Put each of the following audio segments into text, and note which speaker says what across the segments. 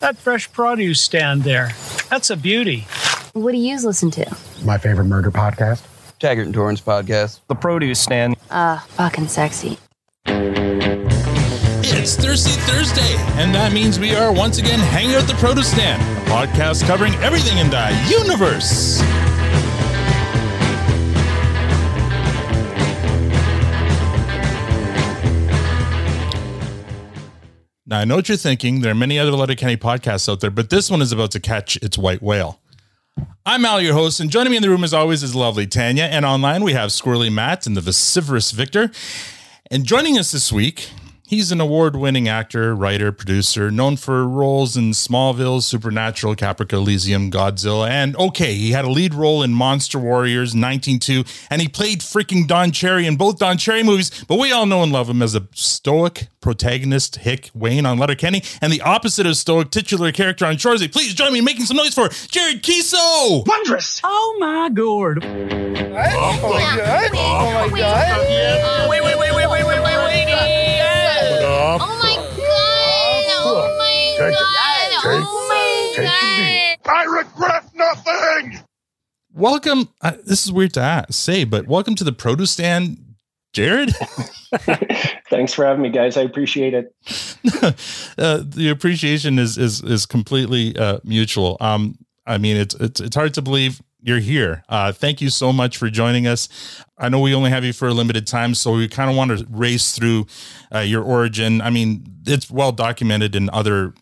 Speaker 1: That fresh produce stand there, that's a beauty.
Speaker 2: What do you listen to?
Speaker 3: My favorite murder podcast.
Speaker 4: Taggart and Torrance podcast.
Speaker 5: The produce stand.
Speaker 2: Uh, fucking sexy.
Speaker 6: It's Thirsty Thursday, and that means we are once again hanging out at the produce stand, a podcast covering everything in the universe. Now, I know what you're thinking. There are many other Letterkenny podcasts out there, but this one is about to catch its white whale. I'm Al, your host, and joining me in the room as always is lovely Tanya. And online we have Squirrely Matt and the vociferous Victor. And joining us this week, he's an award winning actor, writer, producer, known for roles in Smallville, Supernatural, Caprica Elysium, Godzilla, and okay, he had a lead role in Monster Warriors 192, and he played freaking Don Cherry in both Don Cherry movies, but we all know and love him as a stoic protagonist, Hick Wayne on Letterkenny, and the opposite of stoic titular character on Shoresy. Please join me in making some noise for Jared Keeso!
Speaker 7: Wondrous!
Speaker 1: Oh my gourd.
Speaker 7: Oh my god! Oh my god!
Speaker 8: Wait, wait, wait, wait, wait, wait, wait, wait.
Speaker 3: Take it. Take-
Speaker 8: Oh
Speaker 3: take it
Speaker 8: god!
Speaker 7: I regret nothing!
Speaker 6: Welcome. Uh, this is weird to ask, say, but welcome to the produce stand, Jared.
Speaker 5: Thanks for having me, guys. I appreciate it.
Speaker 6: uh, the appreciation is is is completely uh, mutual. Um, I mean, it's it's it's hard to believe you're here. Uh, thank you so much for joining us. I know we only have you for a limited time, so we kind of want to race through uh, your origin. I mean, it's well documented in other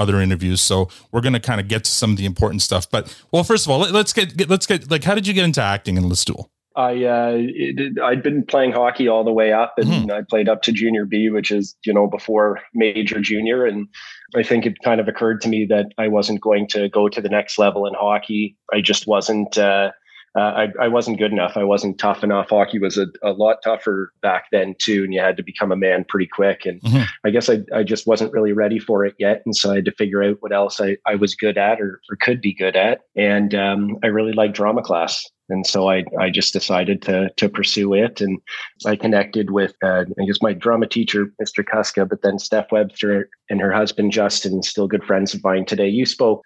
Speaker 6: other interviews, so we're going to kind of get to some of the important stuff. But well, first of all, let, us get, get let's get like, how did you get into acting in Listowel?
Speaker 5: I uh, it, I'd been playing hockey all the way up, and
Speaker 6: Mhm.
Speaker 5: I played up to junior B, which is you know before major junior. And I think it kind of occurred to me that I wasn't going to go to the next level in hockey. I just wasn't. Uh, uh, I, I wasn't good enough. I wasn't tough enough. Hockey was a, a lot tougher back then too, and you had to become a man pretty quick. And
Speaker 6: Mhm.
Speaker 5: I guess I, I just wasn't really ready for it yet, and so I had to figure out what else I, I was good at or, or could be good at. And um, I really liked drama class, and so I I just decided to to pursue it. And I connected with uh, I guess my drama teacher, Mr. Kuska, but then Steph Webster and her husband Justin, still good friends of mine today. You spoke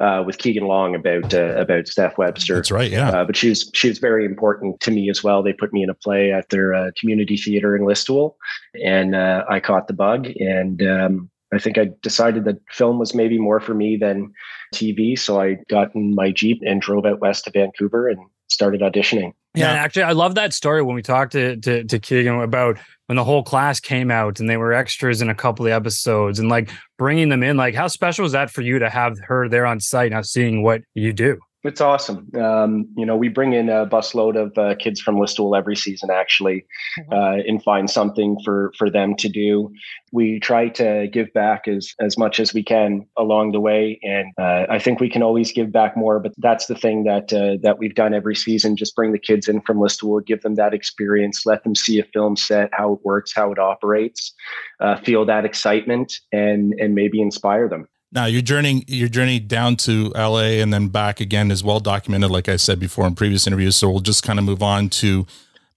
Speaker 5: uh, with Keegan Long about uh, about Steph Webster.
Speaker 6: That's right. Yeah.
Speaker 5: Uh, but she was she was very important to me as well. They put me in a play at their uh, community theater in Listowel, and uh, I caught the bug. And um, I think I decided that film was maybe more for me than TV. So I got in my jeep and drove out west to Vancouver and started auditioning.
Speaker 9: Yeah,
Speaker 6: Yeah.
Speaker 9: actually, I love that story when we talked to, to to Keegan about when the whole class came out and they were extras in a couple of episodes and like bringing them in. Like, how special was that for you to have her there on site now, seeing what you do?
Speaker 5: It's awesome. Um, you know, we bring in a busload of uh, kids from Listowel every season, actually, uh, and find something for for them to do. We try to give back as as much as we can along the way, and uh, I think we can always give back more. But that's the thing that uh, that we've done every season. Just bring the kids in from Listowel, give them that experience, let them see a film set, how it works, how it operates, uh, feel that excitement, and and maybe inspire them.
Speaker 6: Now your journey, your journey down to LA and then back again is well documented, like I said before in previous interviews. So we'll just kind of move on to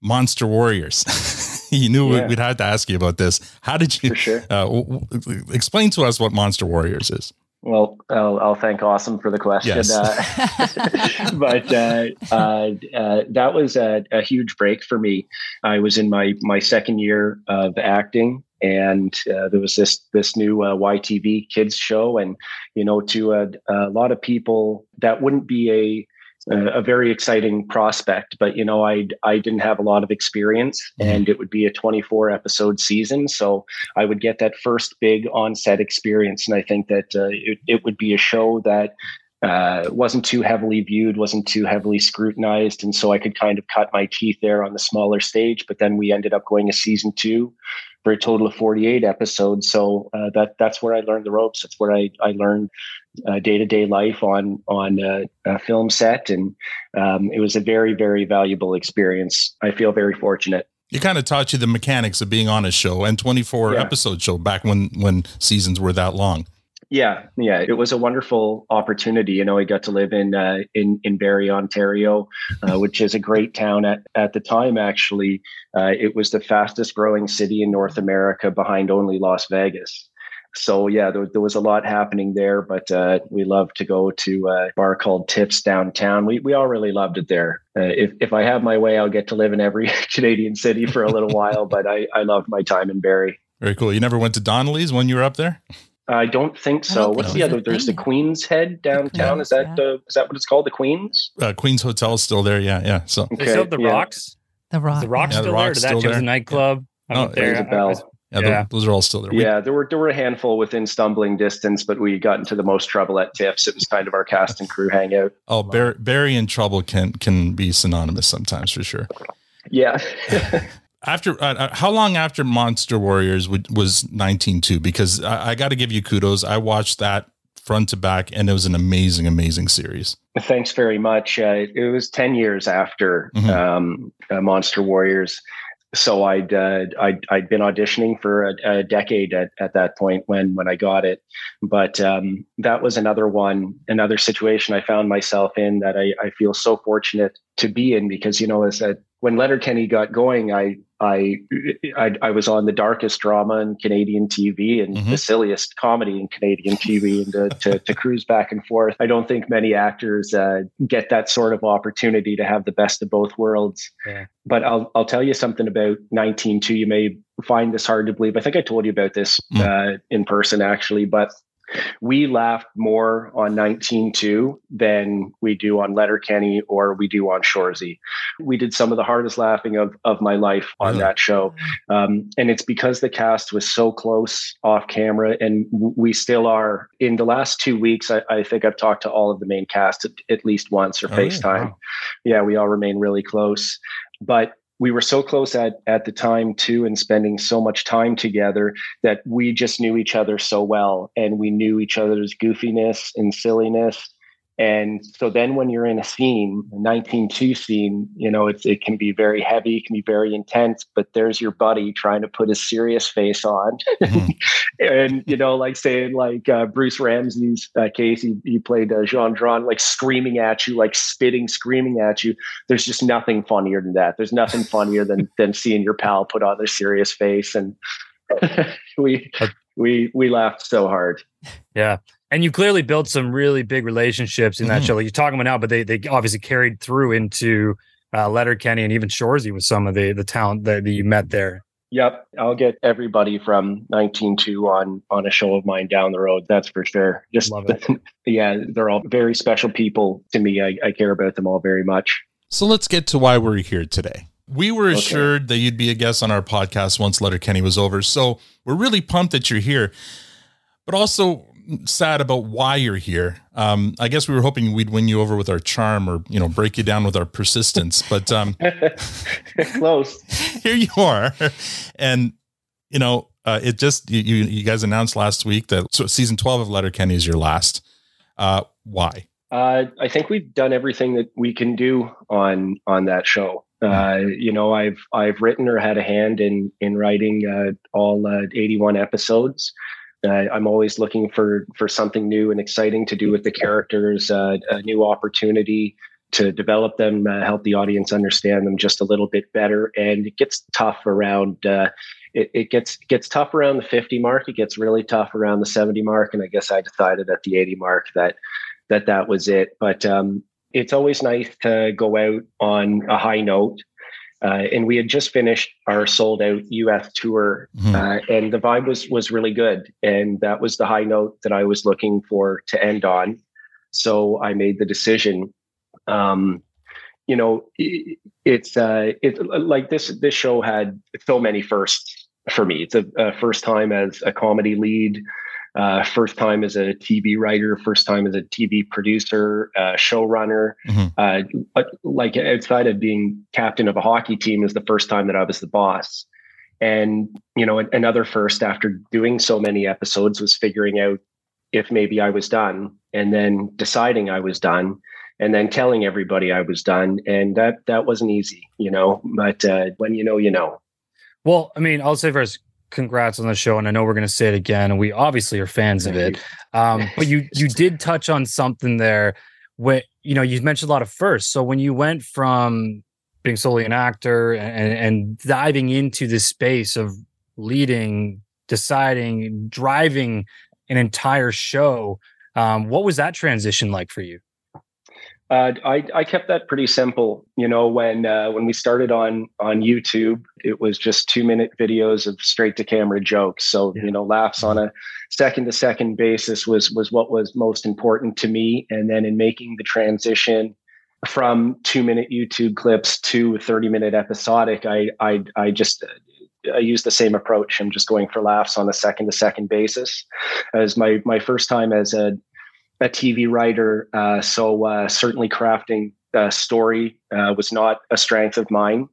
Speaker 6: Monster Warriors. you knew
Speaker 5: Yeah.
Speaker 6: we'd have to ask you about this. How did you
Speaker 5: For sure.
Speaker 6: uh, w- w- explain to us what Monster Warriors is?
Speaker 5: Well, I'll, I'll thank Awesome for the question.
Speaker 6: Yes.
Speaker 5: Uh, but uh, uh, uh, that was a, a huge break for me. I was in my my second year of acting, and uh, there was this this new uh, YTV kids show, and you know, to a, a lot of people, that wouldn't be a a very exciting prospect, but you know, I I didn't have a lot of experience, and it would be a 24 episode season, so I would get that first big on-set experience, and I think that uh, it, it would be a show that uh, wasn't too heavily viewed, wasn't too heavily scrutinized, and so I could kind of cut my teeth there on the smaller stage. But then we ended up going to season two for a total of 48 episodes. So uh, that that's where I learned the ropes. That's where I I learned day to day life on on uh, a film set, and um, it was a very very valuable experience. I feel very fortunate.
Speaker 6: It kind of taught you the mechanics of being on a show and 24
Speaker 5: Yeah.
Speaker 6: episode show back when when seasons were that long.
Speaker 5: Yeah, yeah, it was a wonderful opportunity. You know, I got to live in uh, in in Barrie, Ontario, uh, which is a great town at at the time. Actually, uh, it was the fastest growing city in North America, behind only Las Vegas. so yeah, there, there, was a lot happening there. But uh, we love to go to a bar called Tips downtown. We we all really loved it there. Uh, if if I have my way, I'll get to live in every Canadian city for a little while. But I I loved my time in Barrie.
Speaker 6: Very cool. You never went to Donnelly's when you were up there?
Speaker 5: I don't think so. What's the other? There's the Queen's Head downtown. Queens, is that yeah. is that what it's called? The Queen's?
Speaker 6: Uh, Queen's Hotel is still there. Yeah, yeah. So
Speaker 9: okay. still the
Speaker 5: yeah.
Speaker 9: Rocks.
Speaker 10: The Rock.
Speaker 9: The Rock's
Speaker 6: Yeah, the
Speaker 9: there.
Speaker 6: Rock's
Speaker 9: Did that
Speaker 6: still
Speaker 9: just
Speaker 6: there.
Speaker 9: a nightclub? I
Speaker 6: Oh,
Speaker 9: went there.
Speaker 5: a bell.
Speaker 6: yeah,
Speaker 9: Yeah.
Speaker 6: those are all still there. We-
Speaker 5: Yeah, there were there were a handful within stumbling distance, but we got into the most trouble at Tips. It was kind of our cast and crew hangout.
Speaker 6: Oh, Barrie, Barrie and trouble can can be synonymous sometimes for sure.
Speaker 5: Yeah.
Speaker 6: After uh, uh, how long after Monster Warriors would, was 19.2? Because I, I got to give you kudos. I watched that front to back, and it was an amazing, amazing series.
Speaker 5: Thanks very much. Uh, it was 10 years after
Speaker 6: Mhm.
Speaker 5: um, uh, Monster Warriors. So I'd, uh, I'd I'd been auditioning for a, a decade at, at that point when when I got it, but um, that was another one, another situation I found myself in that I, I feel so fortunate to be in because you know as a, when Letterkenny got going, I I, I I was on the darkest drama in Canadian TV and
Speaker 6: Mhm.
Speaker 5: the silliest comedy in Canadian TV, and to, to, to cruise back and forth. I don't think many actors uh, get that sort of opportunity to have the best of both worlds.
Speaker 9: Yeah.
Speaker 5: But I'll I'll tell you something about 19.2. You may find this hard to believe. I think I told you about this uh, in person actually, but we laughed more on 19.2 than we do on Letterkenny or we do on Shoresy. We did some of the hardest laughing of, of my life on
Speaker 6: Really?
Speaker 5: that show. Um, and it's because the cast was so close off camera and we still are. In the last two weeks, I, I think I've talked to all of the main cast at, at least once or
Speaker 6: Oh?
Speaker 5: FaceTime.
Speaker 6: Wow.
Speaker 5: Yeah, we all remain really close. But we were so close at, at the time too and spending so much time together that we just knew each other so well and we knew each other's goofiness and silliness and so then when you're in a scene a 19.2 scene you know it's, it can be very heavy it can be very intense but there's your buddy trying to put a serious face on.
Speaker 6: Mhm.
Speaker 5: and you know like saying like uh, bruce ramsay's uh, case he, he played uh, gendron like screaming at you like spitting screaming at you. There's just nothing funnier than that. There's nothing funnier than than seeing your pal put on a serious face. And we we we laughed so hard.
Speaker 9: Yeah. And you clearly built some really big relationships in that
Speaker 6: Mhm.
Speaker 9: show. Like you're talking about now, but they they obviously carried through into uh, Letterkenny and even Shoresy with some of the the talent that, that you met there.
Speaker 5: Yep, I'll get everybody from 192 on on a show of mine down the road. That's for sure. Just
Speaker 9: Love it.
Speaker 5: yeah, they're all very special people to me. I, I care about them all very much.
Speaker 6: So let's get to why we're here today. We were
Speaker 5: Okay.
Speaker 6: assured that you'd be a guest on our podcast once Letterkenny was over. So we're really pumped that you're here, but also sad about why you're here. Um, I guess we were hoping we'd win you over with our charm or, you know, break you down with our persistence. But um,
Speaker 5: Close.
Speaker 6: here you are. And, you know, uh, it just, you, you, you guys announced last week that so season 12 of Letterkenny is your last. Uh, why?
Speaker 5: Uh, I think we've done everything that we can do on on that show. Uh, you know, I've I've written or had a hand in in writing uh, all uh, 81 episodes. Uh, I'm always looking for for something new and exciting to do with the characters, uh, a new opportunity to develop them, uh, help the audience understand them just a little bit better. And it gets tough around. Uh, it, it gets gets tough around the 50 mark. It gets really tough around the 70 mark. And I guess I decided at the 80 mark that that that was it. But um, it's always nice to go out on a high note. Uh, and we had just finished our sold out US tour,
Speaker 6: Mhm.
Speaker 5: uh, and the vibe was was really good. And that was the high note that I was looking for to end on. So I made the decision. Um, you know, i- it's uh, it's like this. This show had so many firsts for me. It's a, a first time as a comedy lead uh, first time as a TV writer, first time as a TV producer, uh, showrunner.
Speaker 6: Mhm.
Speaker 5: Uh, but like outside of being captain of a hockey team, is the first time that I was the boss. And you know, another first after doing so many episodes was figuring out if maybe I was done, and then deciding I was done, and then telling everybody I was done, and that that wasn't easy, you know. But uh, when you know, you know.
Speaker 9: Well, I mean, I'll say first, congrats on the show, and I know we're going to say it again, and we obviously are fans of it. Um, but you you did touch on something there, where you know you mentioned a lot of firsts. So when you went from being solely an actor and, and diving into this space of leading deciding, driving an entire show. Um, what was that transition like for you?
Speaker 5: Uh, I, I kept that pretty simple. You know, when uh, when we started on on YouTube, it was just two minute videos of straight to camera jokes. So yeah. you know, laughs on a second to second basis was was what was most important to me. And then in making the transition from two minute YouTube clips to 30 minute episodic, I I I just I use the same approach. I'm just going for laughs on a second to second basis. As my my first time as a a TV writer, uh, so uh, certainly crafting a story uh, was not a strength of mine.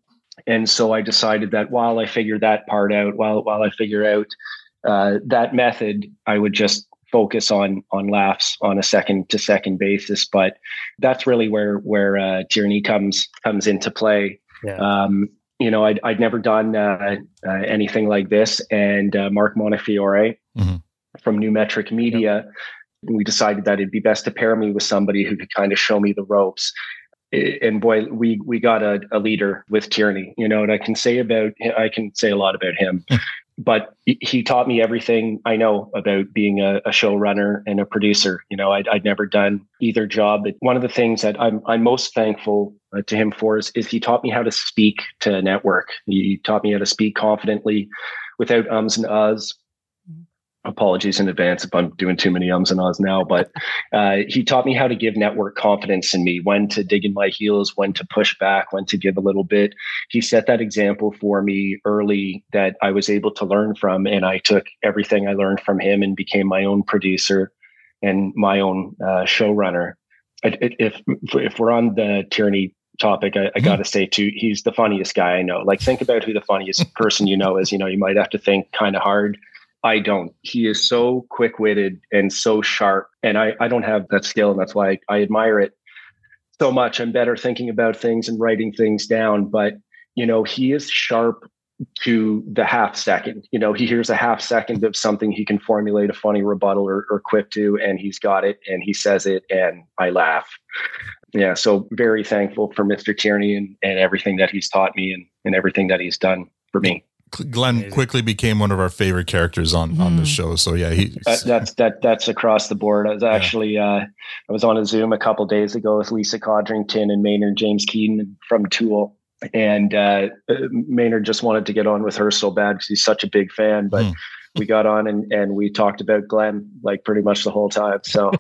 Speaker 5: And so I decided that while I figure that part out, while while I figure out uh, that method, I would just focus on on laughs on a second to second basis. But that's really where where uh, Tierney comes comes into play. Yeah. Um, you know, I'd, I'd never done uh, anything like this, and Mark Montefiore mm-hmm. from New Metric Media. We decided that it'd be best to pair me with somebody who could kind of show me the ropes. And boy we we got a, a leader with tierney you know and i can say about i can say a lot about him but he taught me everything i know about being a, a showrunner and a producer you know I'd, I'd never done either job but one of the things that i'm, I'm most thankful uh, to him for is, is he taught me how to speak to a network. He taught me how to speak confidently without ums and uhs apologies in advance if I'm doing too many ums and ahs now, but uh, he taught me how to give network confidence in me, when to dig in my heels, when to push back, when to give a little bit. He set that example for me early that I was able to learn from. And I took everything I learned from him and became my own producer and my own uh, showrunner. If, if we're on the Tierney topic, I, I got to say too, he's the funniest guy I know. Like, think about who the funniest person you know is. You know, you might have to think kind of hard I don't. He is so quick witted and so sharp. And I, I don't have that skill. And that's why I, I admire it so much. I'm better thinking about things and writing things down. But, you know, he is sharp to the half second. You know, he hears a half second of something, he can formulate a funny rebuttal or, or quip to, and he's got it and he says it, and I laugh. Yeah, so very thankful for Mr. Tierney and, and everything that he's taught me and, and everything that he's done for me.
Speaker 6: Glenn Amazing. quickly became one of our favorite characters on mm. on the hmm. show. So yeah, he
Speaker 5: that, that's that that's across the board. I was actually yeah. uh, I was on a Zoom a couple days ago with Lisa Codrington and Maynard James Keenan from Tool, and uh, Maynard just wanted to get on with her so bad because he's such a big fan, but. Mm. We got on and, and we talked about Glenn like pretty much the whole time. So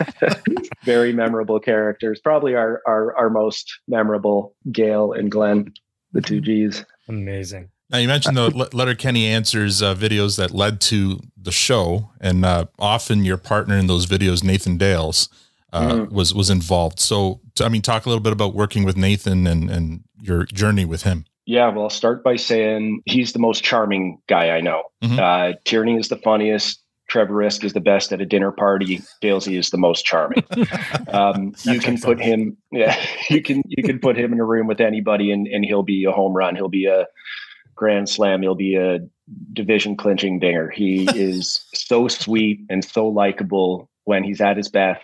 Speaker 5: very memorable characters. Probably our, our our most memorable Gail and Glenn, the two G's.
Speaker 9: Amazing.
Speaker 6: Now you mentioned the Letterkenny answers uh, videos that led to the show, and uh, often your partner in those videos, Nathan Dales, uh, mm-hmm. was was involved. So, I mean, talk a little bit about working with Nathan and and your journey with him.
Speaker 5: Yeah, well, I'll start by saying he's the most charming guy I know. Mm-hmm. Uh, Tierney is the funniest. Trevor Risk is the best at a dinner party. Dalesy is the most charming. Um, you can put him, yeah, you can you can put him in a room with anybody, and and he'll be a home run. He'll be a grand slam, he'll be a division clinching dinger. He is so sweet and so likable when he's at his best.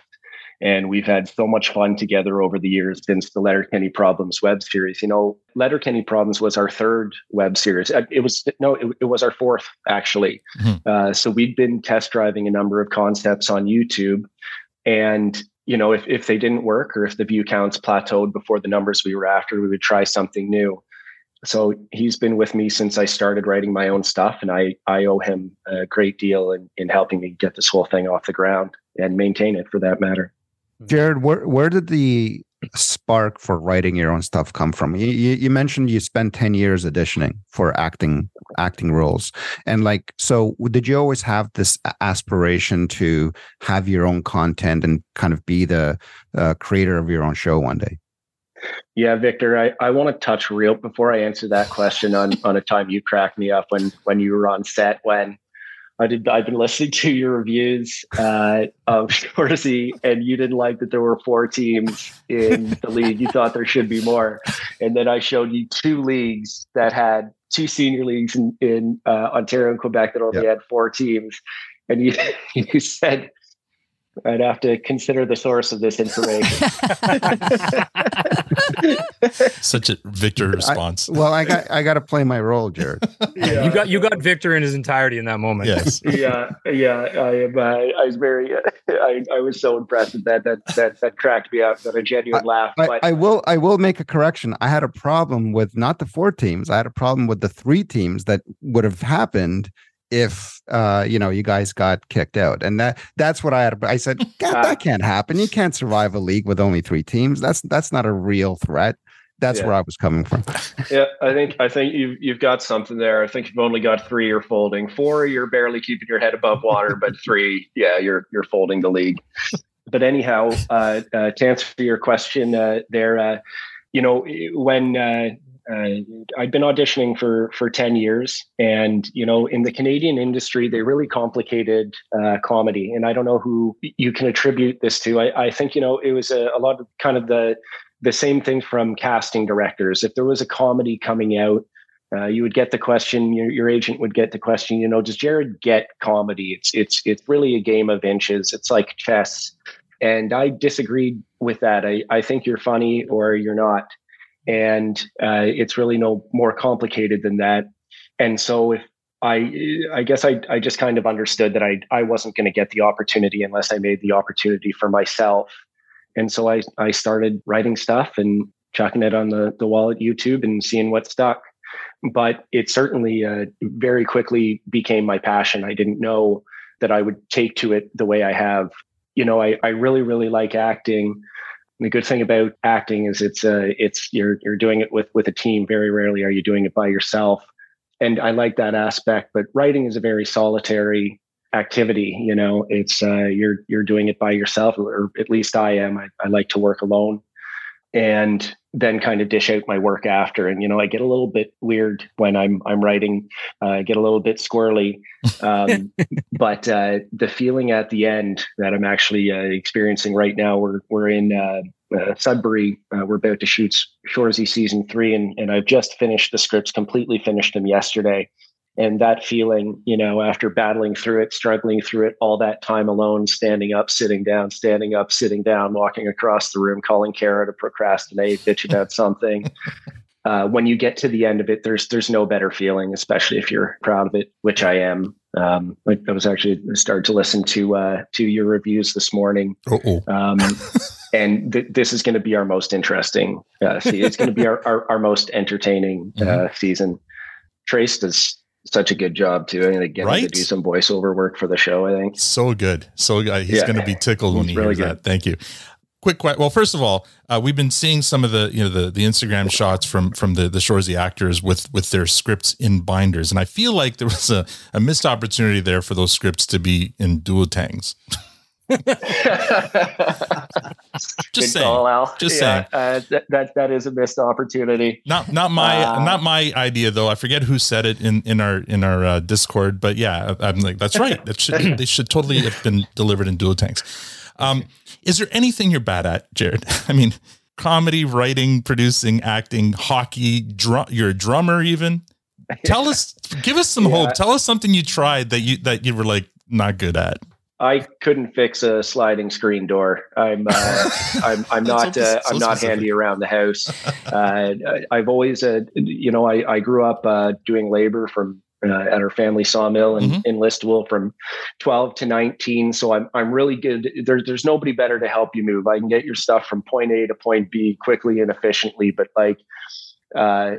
Speaker 5: And we've had so much fun together over the years since the Letterkenny Problems web series. You know, Letterkenny Problems was our third web series. Uh, it was no, it, it was our fourth actually. Mm-hmm. Uh, so we'd been test driving a number of concepts on YouTube, and you know, if if they didn't work or if the view counts plateaued before the numbers we were after, we would try something new so he's been with me since I started writing my own stuff, and I I owe him a great deal in in helping me get this whole thing off the ground and maintain it for that matter.
Speaker 10: Jared, where where did the spark for writing your own stuff come from? You, you mentioned you spent ten years auditioning for acting acting roles, and like so, did you always have this aspiration to have your own content and kind of be the uh, creator of your own show one day?
Speaker 5: Yeah, Victor, I, I want to touch real before I answer that question on on a time you cracked me up when when you were on set when I did I've been listening to your reviews uh, of Shoresy and you didn't like that there were four teams in the league. You thought there should be more. And then I showed you two leagues that had two senior leagues in, in uh, Ontario and Quebec that only yep. had four teams. And you you said I'd have to consider the source of this information.
Speaker 6: Such a Victor response.
Speaker 10: I, well, I got I got to play my role, Jared.
Speaker 9: yeah. You got you got Victor in his entirety in that moment.
Speaker 6: Yes.
Speaker 5: yeah, yeah. I am. Uh, I was very. Uh, I, I was so impressed with that. That that that cracked me up. Got a genuine
Speaker 10: I,
Speaker 5: laugh.
Speaker 10: I,
Speaker 5: But
Speaker 10: I will I will make a correction. I had a problem with not the four teams. I had a problem with the three teams that would have happened if uh you know you guys got kicked out and that that's what i had i said God, that can't happen you can't survive a league with only three teams that's that's not a real threat that's
Speaker 5: Yeah.
Speaker 10: where i was coming from
Speaker 5: yeah, I think I think you've you've got something there. I think you've only got three you're folding. Four, you're barely keeping your head above water, but three, yeah, you're you're folding the league. But anyhow, uh, uh, to answer your question, uh, there, uh, you know, when uh, uh, I'd been auditioning for for ten years, and you know, in the Canadian industry, they really complicated uh, comedy, and I don't know who you can attribute this to. I, I think you know it was a, a lot of kind of the the same thing from casting directors. If there was a comedy coming out, uh, you would get the question. Your, your agent would get the question. You know, does Jared get comedy? It's it's it's really a game of inches. It's like chess, and I disagreed with that. I I think you're funny or you're not, and uh, it's really no more complicated than that. And so if I I guess I I just kind of understood that I I wasn't going to get the opportunity unless I made the opportunity for myself. And so I I started writing stuff and chucking it on the the wall at YouTube and seeing what stuck. But it certainly uh, very quickly became my passion. I didn't know that I would take to it the way I have. You know, I I really really like acting. The good thing about acting is it's uh it's you're you're doing it with with a team. Very rarely are you doing it by yourself and I like that aspect. But writing is a very solitary activity. You know, it's uh, you're you're doing it by yourself, or at least I am. I, I like to work alone, and then kind of dish out my work after. And you know, I get a little bit weird when I'm I'm writing. Uh, I get a little bit squirrely, um, but uh, the feeling at the end that I'm actually uh, experiencing right now. We're we're in. Uh, uh, Sudbury. Uh, we're about to shoot Shoresy season three, and and I've just finished the scripts, completely finished them yesterday. And that feeling, you know, after battling through it, struggling through it, all that time alone, standing up, sitting down, standing up, sitting down, walking across the room, calling Kara to procrastinate, bitch about something. Uh, when you get to the end of it, there's there's no better feeling, especially if you're proud of it, which I am. Um, I, I was actually started to listen to uh, to your reviews this morning. Um, and th- this is going to be our most interesting. Uh, see, it's going to be our, our, our most entertaining uh,
Speaker 6: Mhm.
Speaker 5: season. Trace does such a good job too. I'm to him to do some voiceover work for the show. I think.
Speaker 6: So good. So good. He's
Speaker 5: Yeah.
Speaker 6: going to be tickled when
Speaker 5: He's
Speaker 6: he
Speaker 5: really
Speaker 6: hears
Speaker 5: good.
Speaker 6: that. Thank you. Quick, que- well, first of all, uh, we've been seeing some of the you know the the Instagram shots from from the the Shoresy actors with with their scripts in binders, and I feel like there was a, a missed opportunity there for those scripts to be in duotangs. Just saying.
Speaker 5: call, Al.
Speaker 6: Just
Speaker 5: yeah, uh, that, that that is a missed opportunity.
Speaker 6: Not not my
Speaker 5: Uh,
Speaker 6: not my idea though. I forget who said it in in our in our uh, Discord, but yeah, I- I'm like that's right. That should they should totally have been delivered in duotangs. Um, is there anything you're bad at, Jared? I mean, comedy, writing, producing, acting, hockey, drum. You're a drummer, even. Tell us, give us some
Speaker 5: Yeah.
Speaker 6: hope. Tell us something you tried that you that you were like not good at.
Speaker 5: I couldn't fix a sliding screen door. I'm uh, I'm I'm not uh, I'm not handy around the house. Uh, I've always uh, you know I, I grew up uh, doing labor from uh, at our family sawmill in,
Speaker 6: Mhm.
Speaker 5: in Listowel from 12 to 19. So I'm I'm really good. There, there's nobody better to help you move. I can get your stuff from point A to point B quickly and efficiently, but like uh,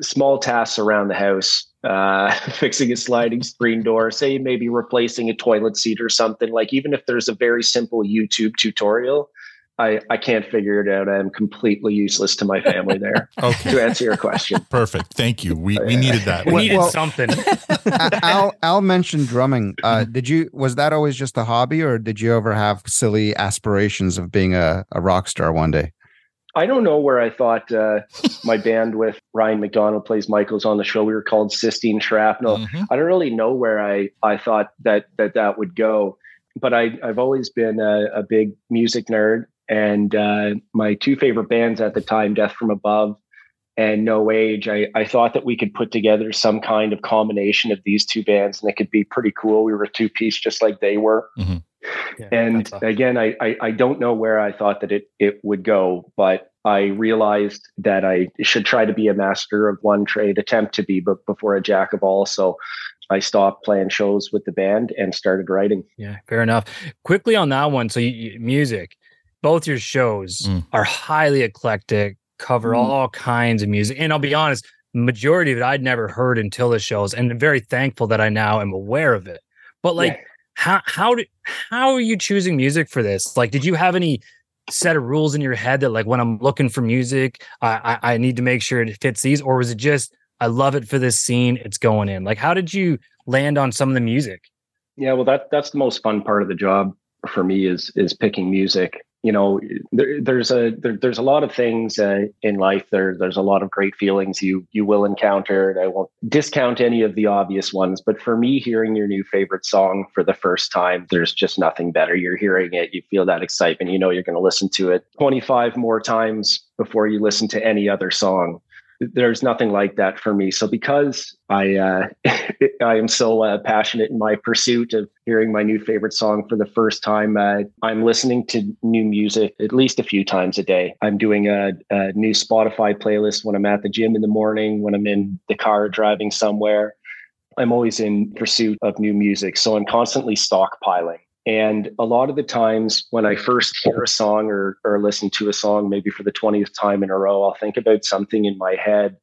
Speaker 5: small tasks around the house, uh, fixing a sliding screen door, say maybe replacing a toilet seat or something. Like even if there's a very simple YouTube tutorial, I, I can't figure it out. I'm completely useless to my family there.
Speaker 6: Okay,
Speaker 5: to answer your question,
Speaker 6: perfect. Thank you. We we needed that.
Speaker 9: We needed
Speaker 10: well-
Speaker 9: something.
Speaker 10: Al Al mentioned drumming. Uh, did you was that always just a hobby, or did you ever have silly aspirations of being a, a rock star one day?
Speaker 5: I don't know where I thought uh, my band with Ryan McDonald plays Michaels on the show. We were called Sistine Shrapnel.
Speaker 6: Mhm.
Speaker 5: I don't really know where I, I thought that that that would go, but I, I've always been a, a big music nerd. And uh, my two favorite bands at the time, Death from Above and No Age, I, I thought that we could put together some kind of combination of these two bands and it could be pretty cool. We were two piece just like they were.
Speaker 6: Mhm.
Speaker 9: Yeah,
Speaker 5: and
Speaker 9: that's
Speaker 5: again, I, I I don't know where I thought that it it would go, but I realized that I should try to be a master of one trade, attempt to be, but before a jack of all. So I stopped playing shows with the band and started writing.
Speaker 9: Yeah, fair enough. Quickly on that one. So, you, you- music, both your shows
Speaker 6: Mm.
Speaker 9: are highly eclectic, cover
Speaker 5: Mm.
Speaker 9: all kinds of music. And I'll be honest, majority of it I'd never heard until the shows, and I'm very thankful that I now am aware of it. But like,
Speaker 5: Yeah.
Speaker 9: How how did how are you choosing music for this? Like, did you have any set of rules in your head that like when I'm looking for music, I I, I need to make sure it fits these, or was it just I love it for this scene, it's going in? Like, how did you land on some of the music?
Speaker 5: Yeah, well, that that's the most fun part of the job for me is is picking music. You know, there, there's a there, there's a lot of things uh, in life. There there's a lot of great feelings you you will encounter, and I won't discount any of the obvious ones. But for me, hearing your new favorite song for the first time, there's just nothing better. You're hearing it, you feel that excitement. You know, you're going to listen to it 25 more times before you listen to any other song there's nothing like that for me. So because I uh, I am so uh, passionate in my pursuit of hearing my new favorite song for the first time, uh, I'm listening to new music at least a few times a day. I'm doing a, a new Spotify playlist when I'm at the gym in the morning, when I'm in the car driving somewhere. I'm always in pursuit of new music, so I'm constantly stockpiling. And a lot of the times when I first hear a song or, or listen to a song, maybe for the 20th time in a row, I'll think about something in my head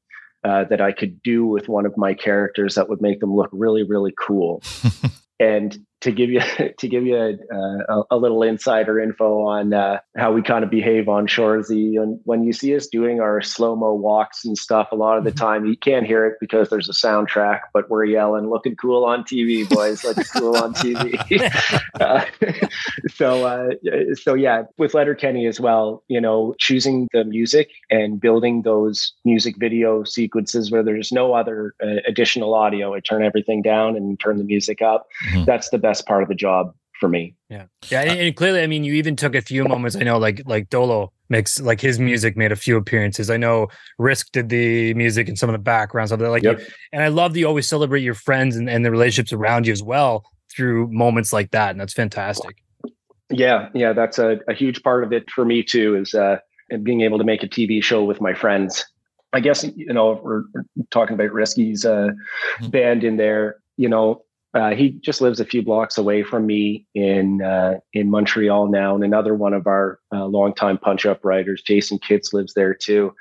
Speaker 5: uh, that I could do with one of my characters that would make them look really, really cool. and to give you to give you a, a, a little insider info on uh, how we kind of behave on Shoresy, and when you see us doing our slow mo walks and stuff, a lot of the time you can't hear it because there's a soundtrack, but we're yelling, "Looking cool on TV, boys! Looking cool on TV." uh, so, uh, so yeah, with Letterkenny as well, you know, choosing the music and building those music video sequences where there's no other uh, additional audio. I turn everything down and turn the music up.
Speaker 6: Mhm.
Speaker 5: That's the best part of the job for me.
Speaker 9: Yeah, yeah, and, and clearly, I mean, you even took a few moments. I know, like like Dolo makes like his music made a few appearances. I know Risk did the music and some of the backgrounds of that. Like,
Speaker 5: Yep.
Speaker 9: and I love that you always celebrate your friends and, and the relationships around you as well through moments like that, and that's fantastic.
Speaker 5: Yeah, yeah, that's a, a huge part of it for me too. Is uh, being able to make a TV show with my friends. I guess you know we're talking about Risky's uh,
Speaker 6: Mhm.
Speaker 5: band in there. You know, uh, he just lives a few blocks away from me in uh, in Montreal now, and another one of our uh, longtime punch up writers, Jason Kitts, lives there too.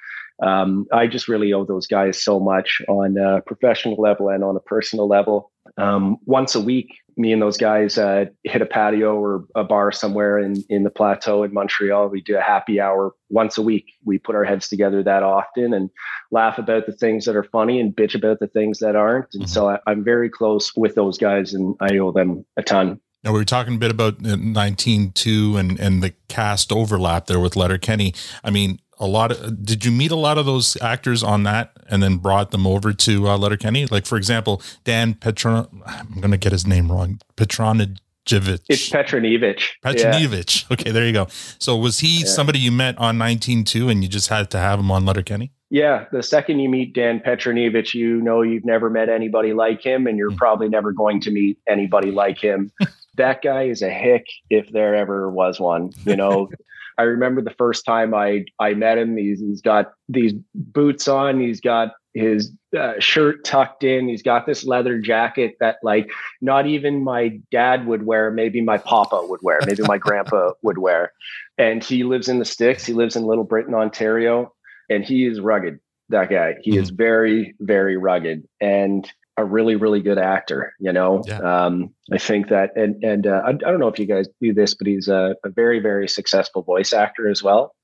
Speaker 5: Um, I just really owe those guys so much on a professional level and on a personal level. Um, once a week, me and those guys uh, hit a patio or a bar somewhere in, in the plateau in Montreal. We do a happy hour once a week. We put our heads together that often and laugh about the things that are funny and bitch about the things that aren't. And so I, I'm very close with those guys and I owe them a ton.
Speaker 6: Now we were talking a bit about uh, 19.2 and and the cast overlap there with Letterkenny. I mean, a lot of did you meet a lot of those actors on that and then brought them over to uh, Letterkenny? Like for example, Dan Petron I'm going to get his name wrong. Petronajevic.
Speaker 5: It's Petronijevic. Yeah.
Speaker 6: Okay, there you go. So was he
Speaker 5: Yeah.
Speaker 6: somebody you met on 19.2 and you just had to have him on Letterkenny?
Speaker 5: Yeah, the second you meet Dan Petronijevic, you know you've never met anybody like him, and you're
Speaker 6: Hmm.
Speaker 5: probably never going to meet anybody like him. that guy is a hick if there ever was one. You know, I remember the first time I I met him. He's he's got these boots on. He's got his uh, shirt tucked in. He's got this leather jacket that like not even my dad would wear. Maybe my papa would wear. Maybe my grandpa would wear. And he lives in the sticks. He lives in Little Britain, Ontario and he is rugged. That guy, he is very, very rugged and a really, really good actor. You know,
Speaker 6: Yeah.
Speaker 5: um, I think that, and and uh, I, I don't know if you guys do this, but he's a, a very, very successful voice actor as well.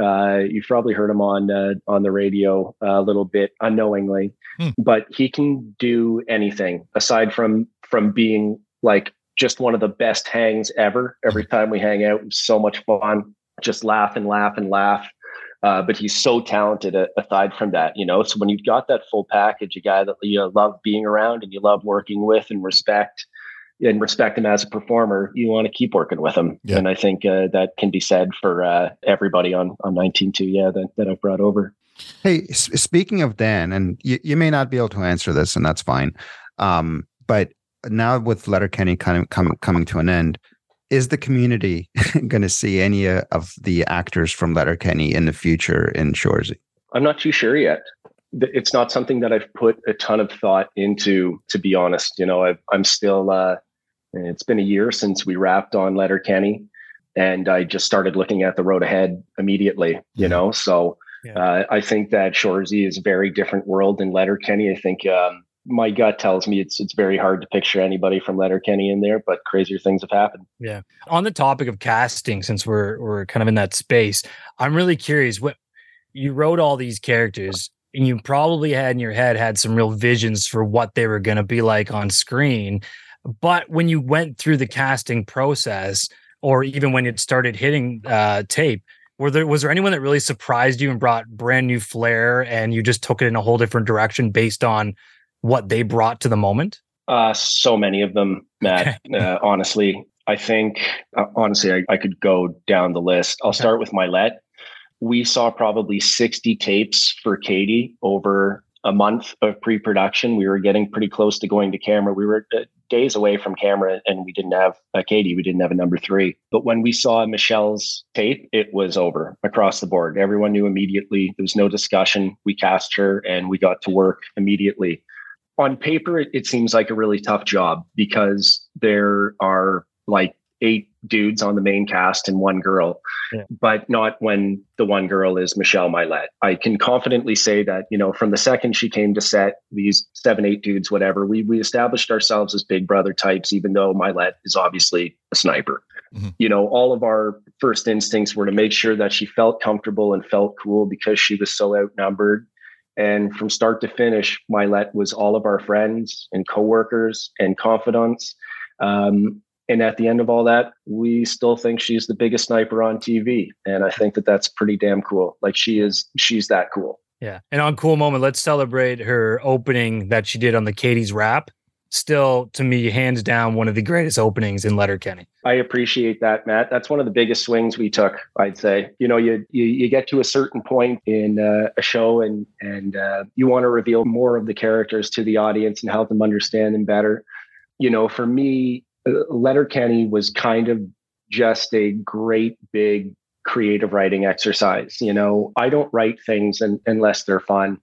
Speaker 5: Uh, you've probably heard him on uh, on the radio a little bit unknowingly,
Speaker 6: Hmm.
Speaker 5: but he can do anything aside from from being like just one of the best hangs ever. Every time we hang out, so much fun. Just laugh and laugh and laugh. Uh, but he's so talented uh, aside from that, you know. So when you've got that full package, a guy that you love being around and you love working with and respect and respect him as a performer, you want to keep working with him.
Speaker 6: Yeah.
Speaker 5: And I think uh, that can be said for uh, everybody on on 19.2, yeah, that, that I've brought over.
Speaker 10: Hey, s- speaking of Dan, and you, you may not be able to answer this, and that's fine. Um, but now with Letterkenny kind of coming coming to an end, is the community going to see any uh, of the actors from Letterkenny in the future in Shoresy?
Speaker 5: I'm not too sure yet. It's not something that I've put a ton of thought into, to be honest. You know, I've, I'm still, uh, it's been a year since we wrapped on Letterkenny and I just started looking at the road ahead immediately, you know? So uh, I think that Shoresy is a very different world than Letterkenny. I think um, my gut tells me it's it's very hard to picture anybody from Letterkenny in there, but crazier things have happened.
Speaker 9: Yeah. On the topic of casting, since we're we're kind of in that space, I'm really curious. What you wrote all these characters, and you probably had in your head had some real visions for what they were going to be like on screen. But when you went through the casting process, or even when it started hitting uh, tape, were there was there anyone that really surprised you and brought brand new flair, and you just took it in a whole different direction based on what they brought to the moment?
Speaker 5: Uh, so many of them, Matt. uh, honestly, I think uh, honestly I, I could go down the list. I'll start with Mylett. We saw probably 60 tapes for Katie over a month of pre-production. We were getting pretty close to going to camera. We were uh, days away from camera, and we didn't have a Katie. We didn't have a number three. But when we saw Michelle's tape, it was over across the board. Everyone knew immediately. There was no discussion. We cast her, and we got to work immediately on paper, it, it seems like a really tough job because there are like eight dudes on the main cast and one girl,
Speaker 9: Yeah.
Speaker 5: but not when the one girl is Michelle Mylett. I can confidently say that, you know, from the second she came to set, these seven, eight dudes, whatever, we we established ourselves as big brother types, even though Mylett is obviously a sniper.
Speaker 6: Mhm.
Speaker 5: You know, all of our first instincts were to make sure that she felt comfortable and felt cool because she was so outnumbered. And from start to finish, Mylett was all of our friends and coworkers and confidants. Um, and at the end of all that, we still think she's the biggest sniper on TV. And I think that that's pretty damn cool. Like she is, she's that cool.
Speaker 9: Yeah. And on Cool Moment, let's celebrate her opening that she did on the Katie's rap. Still, to me, hands down, one of the greatest openings in Letterkenny.
Speaker 5: I appreciate that, Matt. That's one of the biggest swings we took. I'd say, you know, you you, you get to a certain point in uh, a show, and and uh, you want to reveal more of the characters to the audience and help them understand them better. You know, for me, uh, Letterkenny was kind of just a great big creative writing exercise. You know, I don't write things un- unless they're fun,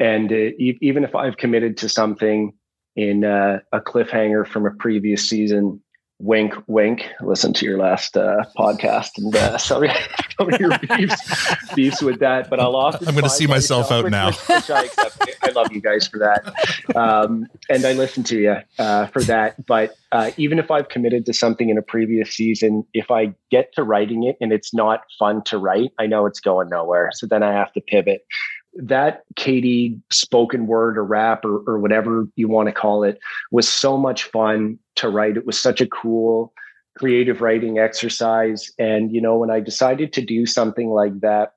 Speaker 5: and uh, even if I've committed to something in uh, a cliffhanger from a previous season. Wink wink. Listen to your last uh, podcast and uh, sorry some of your beefs, beefs with that. But i'll often
Speaker 6: I'm gonna see myself out
Speaker 5: which-
Speaker 6: now.
Speaker 5: which, which I. I love you guys for that. Um, and i listen to you uh, for that. But uh, even if i've committed to something in a previous season if i get to writing it and it's not fun to write i know it's going nowhere. So then i have to pivot that Katie spoken word or rap or, or whatever you want to call it was so much fun to write. It was such a cool creative writing exercise. And, you know, when I decided to do something like that,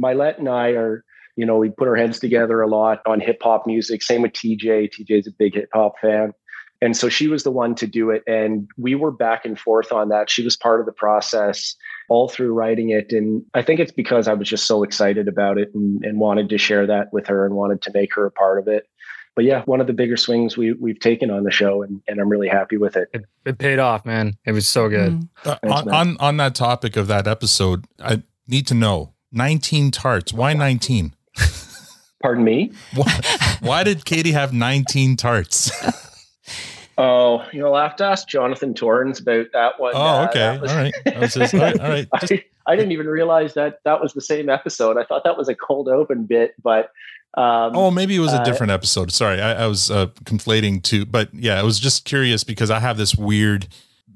Speaker 5: Mylett and I are, you know, we put our heads together a lot on hip hop music. Same with TJ. TJ's a big hip hop fan. And so she was the one to do it. And we were back and forth on that. She was part of the process all through writing it. And I think it's because I was just so excited about it and, and wanted to share that with her and wanted to make her a part of it. But yeah, one of the bigger swings we, we've taken on the show, and, and I'm really happy with it.
Speaker 9: It, it paid off, man. It was so good.
Speaker 6: Uh,
Speaker 5: Thanks,
Speaker 6: on, on on that topic of that episode, I need to know 19 tarts. Why 19?
Speaker 5: Pardon me?
Speaker 6: Why, why did Katie have 19 tarts?
Speaker 5: Oh, you know, I'll have to ask Jonathan Torrens about that one.
Speaker 6: Oh,
Speaker 5: Uh,
Speaker 6: okay.
Speaker 5: that was-
Speaker 6: All right. Just- all right, all right. Just-
Speaker 5: I, I didn't even realize that that was the same episode. I thought that was a cold open bit, but um,
Speaker 6: Oh, maybe it was a
Speaker 5: uh,
Speaker 6: different episode. Sorry, I, I was uh, conflating two, but yeah, I was just curious because I have this weird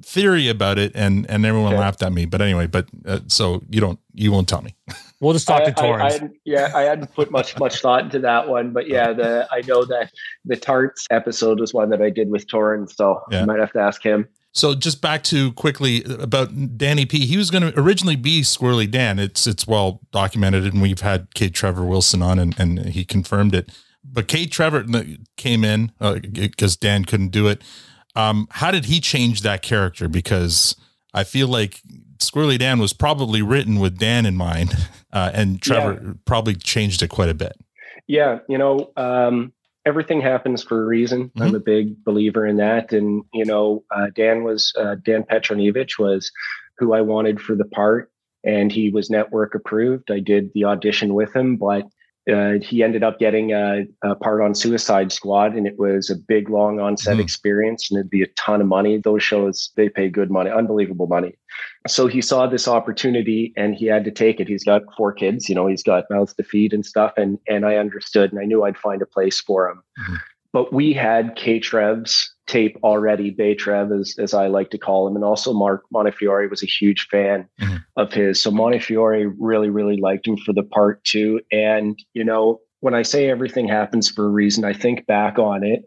Speaker 6: theory about it, and and everyone
Speaker 5: Okay.
Speaker 6: laughed at me. But anyway, but uh, so you don't, you won't tell me.
Speaker 9: We'll just talk
Speaker 5: I-
Speaker 9: to
Speaker 5: I- I yeah, I hadn't put much much thought into that one, but yeah, the I know that the tarts episode was one that I did with Torrens, so
Speaker 6: Yeah.
Speaker 5: I might have to ask him.
Speaker 6: So just back to quickly about Danny P. He was going to originally be Squirrely Dan. It's it's well documented, and we've had K. Trevor Wilson on, and and he confirmed it. But Kate Trevor came in because Dan couldn't do it. Um, how did he change that character? Because I feel like Squirrely Dan was probably written with Dan in mind, uh, and Trevor probably changed it quite a bit.
Speaker 5: Yeah, you know, um, everything happens for a reason. I'm a big believer in that. And you know, uh, Dan was uh, Dan Petronijevic was who I wanted for the part, and he was network approved. I did the audition with him, but uh, he ended up getting a, a, part on Suicide Squad, and it was a big, long on-set
Speaker 6: Mhm.
Speaker 5: experience, and it'd be a ton of money. Those shows they pay good money, unbelievable money. So he saw this opportunity, and he had to take it. He's got four kids, you know, he's got mouths to feed and stuff, and and I understood, and I knew I'd find a place for him.
Speaker 6: Mhm.
Speaker 5: But we had K Trev's tape already, Bay Trev, as, as I like to call him, and also Mark Montefiore was a huge fan
Speaker 6: Mhm.
Speaker 5: of his. So Montefiore really, really liked him for the part too. And, you know, when I say everything happens for a reason, I think back on it.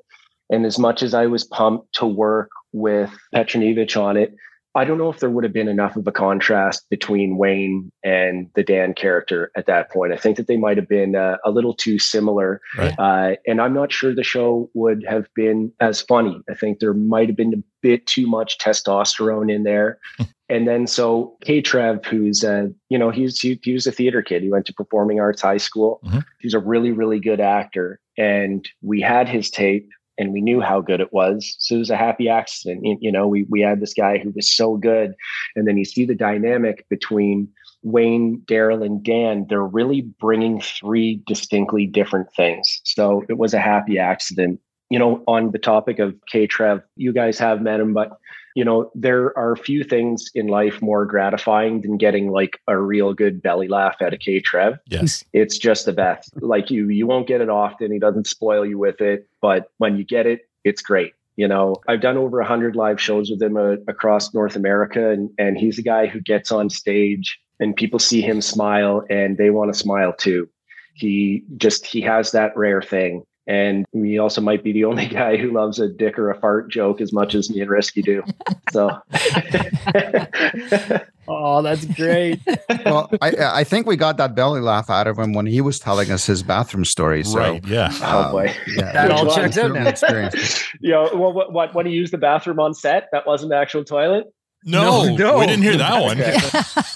Speaker 5: And as much as I was pumped to work with Petronijevic on it, I don't know if there would have been enough of a contrast between Wayne and the Dan character at that point. I think that they might have been uh, a little too similar.
Speaker 6: Right.
Speaker 5: Uh, and I'm not sure the show would have been as funny. I think there might have been a bit too much testosterone in there. and then so K Trev, who's uh, you know, he's he, he was a theater kid. He went to performing arts high school.
Speaker 6: Mhm.
Speaker 5: He's a really, really good actor. And we had his tape and we knew how good it was. So it was a happy accident. You, know, we we had this guy who was so good. And then you see the dynamic between Wayne, Daryl, and Dan, they're really bringing three distinctly different things. So it was a happy accident. You know, on the topic of K Trev, you guys have met him, but you know, there are few things in life more gratifying than getting like a real good belly laugh out of K Trev.
Speaker 6: Yes.
Speaker 5: It's just the best. Like you, you won't get it often. He doesn't spoil you with it, but when you get it, it's great. You know, I've done over a hundred live shows with him uh, across North America, and and he's a guy who gets on stage and people see him smile and they want to smile too. He just he has that rare thing. And he also might be the only guy who loves a dick or a fart joke as much as me and Risky do. So
Speaker 9: Oh, that's great.
Speaker 10: well, I I think we got that belly laugh out of him when he was telling us his bathroom story. So,
Speaker 6: right. Yeah.
Speaker 5: Oh,
Speaker 10: um,
Speaker 5: boy.
Speaker 10: yeah,
Speaker 9: That all checks out
Speaker 10: through
Speaker 9: now.
Speaker 10: experience.
Speaker 5: you know, what, what, what, when he used the bathroom on set, that wasn't the actual toilet.
Speaker 6: No,
Speaker 9: No, no.
Speaker 6: we didn't hear that one.
Speaker 5: Okay.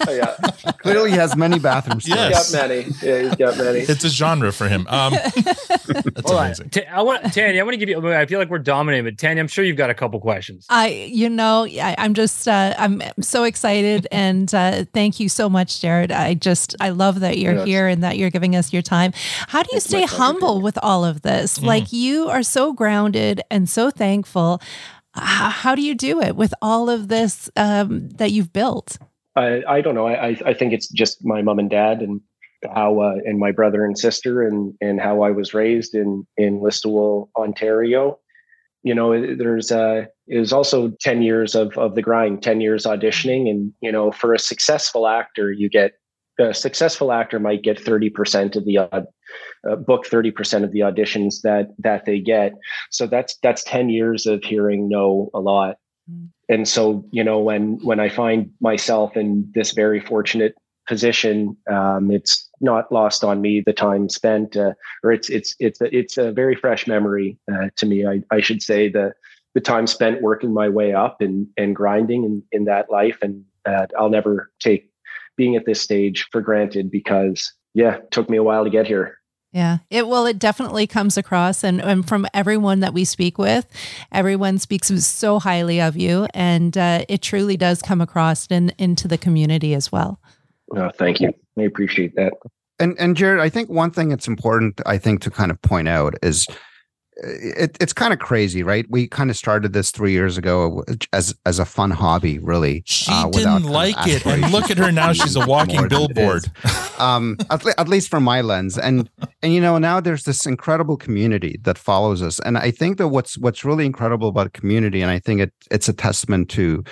Speaker 5: Oh, yeah,
Speaker 10: Clearly, he has many bathrooms. stories.
Speaker 6: Yes.
Speaker 5: he's got many. Yeah, he's got many.
Speaker 6: It's a genre for him. Um, that's
Speaker 9: Hold
Speaker 6: amazing.
Speaker 9: Ta- I want Tanya. I want to give you. I feel like we're dominating, but Tanya, I'm sure you've got a couple questions.
Speaker 11: I, you know, I, I'm just, uh, I'm so excited, and uh, thank you so much, Jared. I just, I love that you're
Speaker 5: Yes.
Speaker 11: here and that you're giving us your time. How do you
Speaker 5: It's
Speaker 11: stay humble with all of this?
Speaker 6: Mm.
Speaker 11: Like you are so grounded and so thankful. H- how do you do it with all of this um, that you've built?
Speaker 5: I, I don't know. I, I- I think it's just my mom and dad and how uh, and my brother and sister and and how I was raised in in Listowel, Ontario. You know, there's uh, it was also ten years of of the grind, ten years auditioning, and you know, for a successful actor, you get a successful actor might get thirty percent of the uh, book thirty percent of the auditions that that they get. So that's that's ten years of hearing no a lot. And so you know when when i find myself in this very fortunate position um, it's not lost on me the time spent uh, or it's it's it's a, it's a very fresh memory uh, to me. I, I should say the the time spent working my way up and and grinding in, in that life and uh, i'll never take being at this stage for granted because yeah it took me a while to get here.
Speaker 11: Yeah, it well, it definitely comes across, and, and from everyone that we speak with, everyone speaks so highly of you, and uh, it truly does come across in, into the community as well.
Speaker 5: oh, thank you. I appreciate that.
Speaker 10: And and Jared, I think one thing that's important, I think, to kind of point out is it, it's kind of crazy, right? We kind of started this three years ago as as a fun hobby, really.
Speaker 6: She
Speaker 10: uh,
Speaker 6: didn't
Speaker 10: kind of
Speaker 6: like it, and look at her now. She's a walking billboard.
Speaker 10: um, at, le- at least from my lens, and and you know now there's this incredible community that follows us, and I think that what's what's really incredible about community, and I think it it's a testament to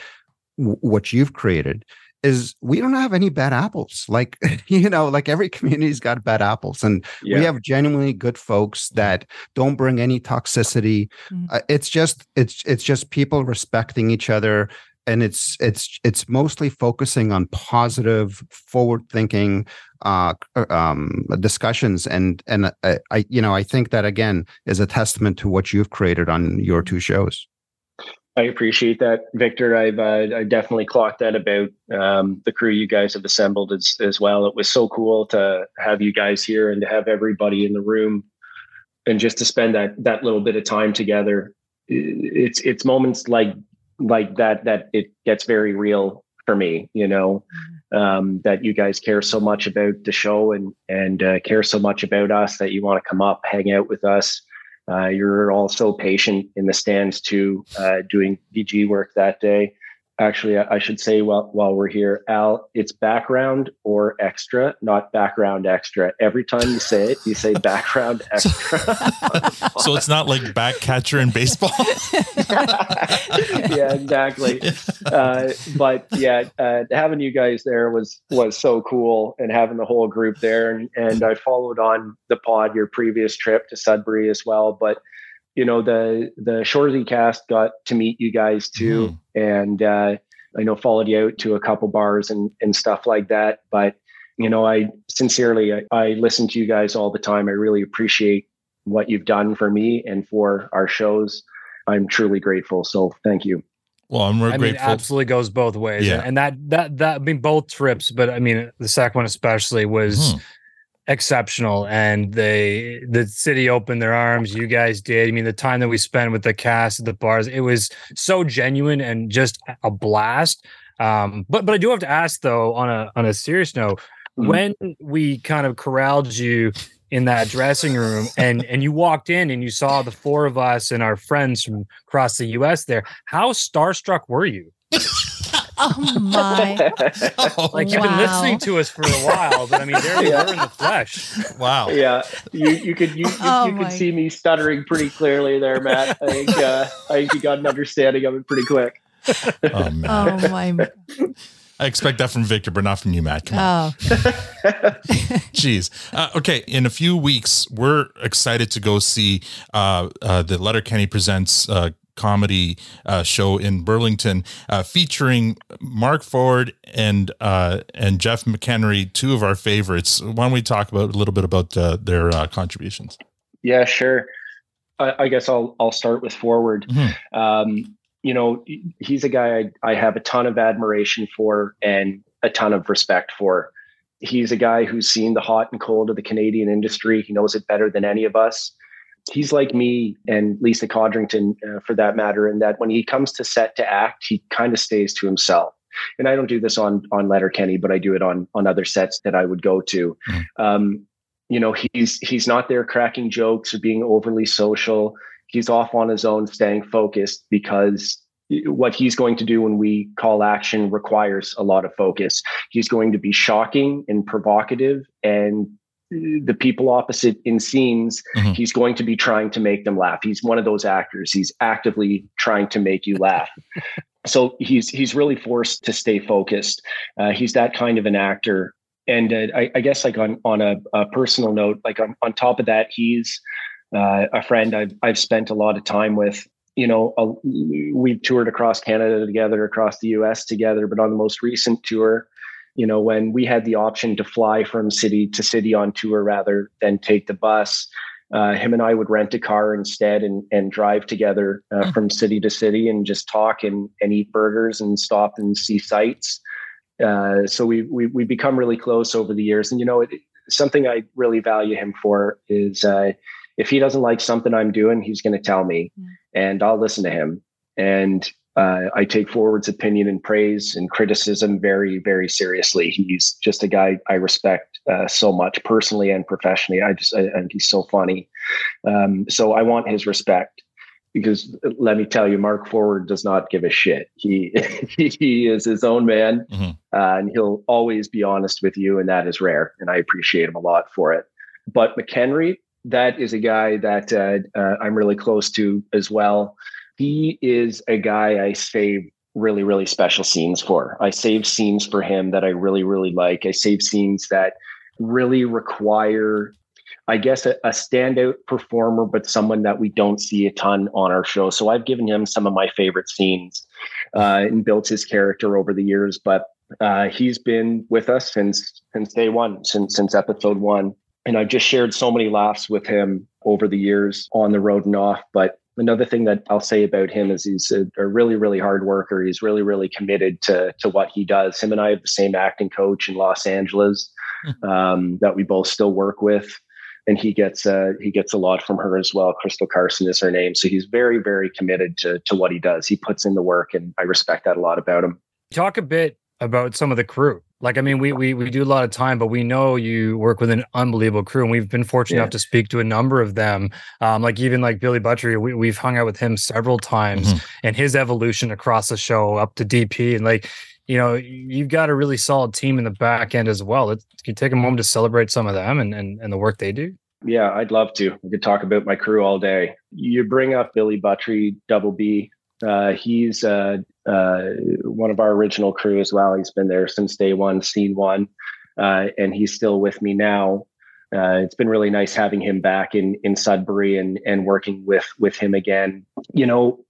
Speaker 10: w- what you've created is we don't have any bad apples. Like, you know, like every community's got bad apples. And
Speaker 5: yeah
Speaker 10: we have genuinely good folks that don't bring any toxicity.
Speaker 11: Mm.
Speaker 10: Uh, it's just it's it's just people respecting each other. And it's it's it's mostly focusing on positive, forward thinking uh, um, discussions, and and uh, I you know I think that again is a testament to what you've created on your two shows.
Speaker 5: I appreciate that, Victor. I've uh, I definitely clocked that about um, the crew you guys have assembled as as well. It was so cool to have you guys here and to have everybody in the room and just to spend that that little bit of time together it's it's moments like like that that it gets very real for me you know um, that you guys care so much about the show and and uh, care so much about us that you want to come up hang out with us uh, you're all so patient in the stands too uh, doing vg work that day actually i should say while, while we're here al it's background or extra not background extra. Every time you say it you say background extra.
Speaker 6: So it's not like back catcher in baseball?
Speaker 5: Yeah exactly. Uh, but yeah uh, having you guys there was was so cool and having the whole group there. And, and i followed on the pod your previous trip to sudbury as well. But you know the the Shoresy cast got to meet you guys too, mm. and uh, I know followed you out to a couple bars and and stuff like that. But you know, I sincerely I, I listen to you guys all the time. I really appreciate what you've done for me and for our shows. I'm truly grateful. So thank you.
Speaker 6: Well, I'm
Speaker 9: I
Speaker 6: grateful.
Speaker 9: mean, absolutely goes both ways.
Speaker 6: Yeah.
Speaker 9: And that that that I mean both trips, but I mean the second one especially was
Speaker 6: Mhm.
Speaker 9: Exceptional. And they the city opened their arms. You guys did. I mean, the time that we spent with the cast at the bars, it was so genuine and just a blast. Um, but but I do have to ask though, on a on a serious note,
Speaker 5: Mhm.
Speaker 9: when we kind of corralled you in that dressing room and and you walked in and you saw the four of us and our friends from across the US there, how starstruck were you?
Speaker 11: Oh my.
Speaker 9: Like you've been listening to us for a while, but I mean there you
Speaker 5: Yeah.
Speaker 9: were in the flesh.
Speaker 6: wow.
Speaker 5: yeah, you you could you you,
Speaker 11: Oh
Speaker 5: you could see me stuttering pretty clearly there, Matt. I think uh, I think you got an understanding of it pretty quick.
Speaker 6: Oh man.
Speaker 11: Oh my.
Speaker 6: I expect that from Victor, but not from you, Matt. Come on.
Speaker 11: Oh.
Speaker 6: Jeez. Uh, okay. In a few weeks, we're excited to go see uh, uh, the Letterkenny Presents uh, comedy uh, show in Burlington, uh, featuring Mark Forward and uh, and Jeff McEnery, two of our favorites. Why don't we talk about a little bit about uh, their uh, contributions?
Speaker 5: Yeah, sure. I, I guess I'll I'll start with Forward.
Speaker 6: Mhm.
Speaker 5: Um, you know, he's a guy I, I have a ton of admiration for and a ton of respect for. He's a guy who's seen the hot and cold of the Canadian industry. He knows it better than any of us. He's like me and Lisa Codrington, uh, for that matter, in that when he comes to set to act, he kind of stays to himself. And I don't do this on on Letterkenny, but I do it on on other sets that I would go to. Um, you know, he's he's not there cracking jokes or being overly social. He's off on his own, staying focused because what he's going to do when we call action requires a lot of focus. He's going to be shocking and provocative, and the people opposite in scenes,
Speaker 6: Mhm.
Speaker 5: he's going to be trying to make them laugh. He's one of those actors. He's actively trying to make you laugh. so he's he's really forced to stay focused. Uh, he's that kind of an actor. And uh, I, I guess like on on a, a personal note, like on, on top of that, he's uh, a friend I've I've spent a lot of time with. You know, uh, we've toured across Canada together, across the U.S. together. But on the most recent tour, you know, when we had the option to fly from city to city on tour rather than take the bus, uh, him and I would rent a car instead and and drive together uh, from city to city and just talk and and eat burgers and stop and see sights. Uh, so we we we become really close over the years, and you know, it, something I really value him for is uh, if he doesn't like something I'm doing, he's going to tell me, and I'll listen to him. And uh, I take Forward's opinion and praise and criticism very, very seriously. He's just a guy I respect uh, so much personally and professionally. I just, I, and he's so funny. Um, so I want his respect because let me tell you, Mark Forward does not give a shit. He he is his own man,
Speaker 6: Mhm.
Speaker 5: uh, and he'll always be honest with you, and that is rare. And I appreciate him a lot for it. But McEnery, that is a guy that uh, uh, I'm really close to as well. He is a guy I save really, really special scenes for. I save scenes for him that I really, really like. I save scenes that really require, I guess, a, a standout performer, but someone that we don't see a ton on our show. So I've given him some of my favorite scenes uh, and built his character over the years. But uh, he's been with us since since day one, since since episode one, and I've just shared so many laughs with him over the years on the road and off. But another thing that I'll say about him is he's a, a really, really hard worker. He's really, really committed to to what he does. Him and I have the same acting coach in Los Angeles um, that we both still work with. and he gets uh, he gets a lot from her as well. Crystal Carson is her name, so he's very very committed to to what he does. He puts in the work, and I respect that a lot about him.
Speaker 9: Talk a bit about some of the crew. Like, I mean, we we we do a lot of time, but we know you work with an unbelievable crew, and we've been fortunate
Speaker 5: Yeah.
Speaker 9: enough to speak to a number of them. Um, like even like Billy Buttrey, we, we've hung out with him several times, and his evolution across the show up to DP, and like. You know, you've got a really solid team in the back end as well. Let's, can you take a moment to celebrate some of them and, and, and the work they do?
Speaker 5: Yeah, I'd love to. We could talk about my crew all day. You bring up Billy Buttrey, Double B. Uh, he's uh, uh, one of our original crew as well. He's been there since day one, scene one, uh, and he's still with me now. Uh, it's been really nice having him back in in Sudbury and and working with with him again. You know,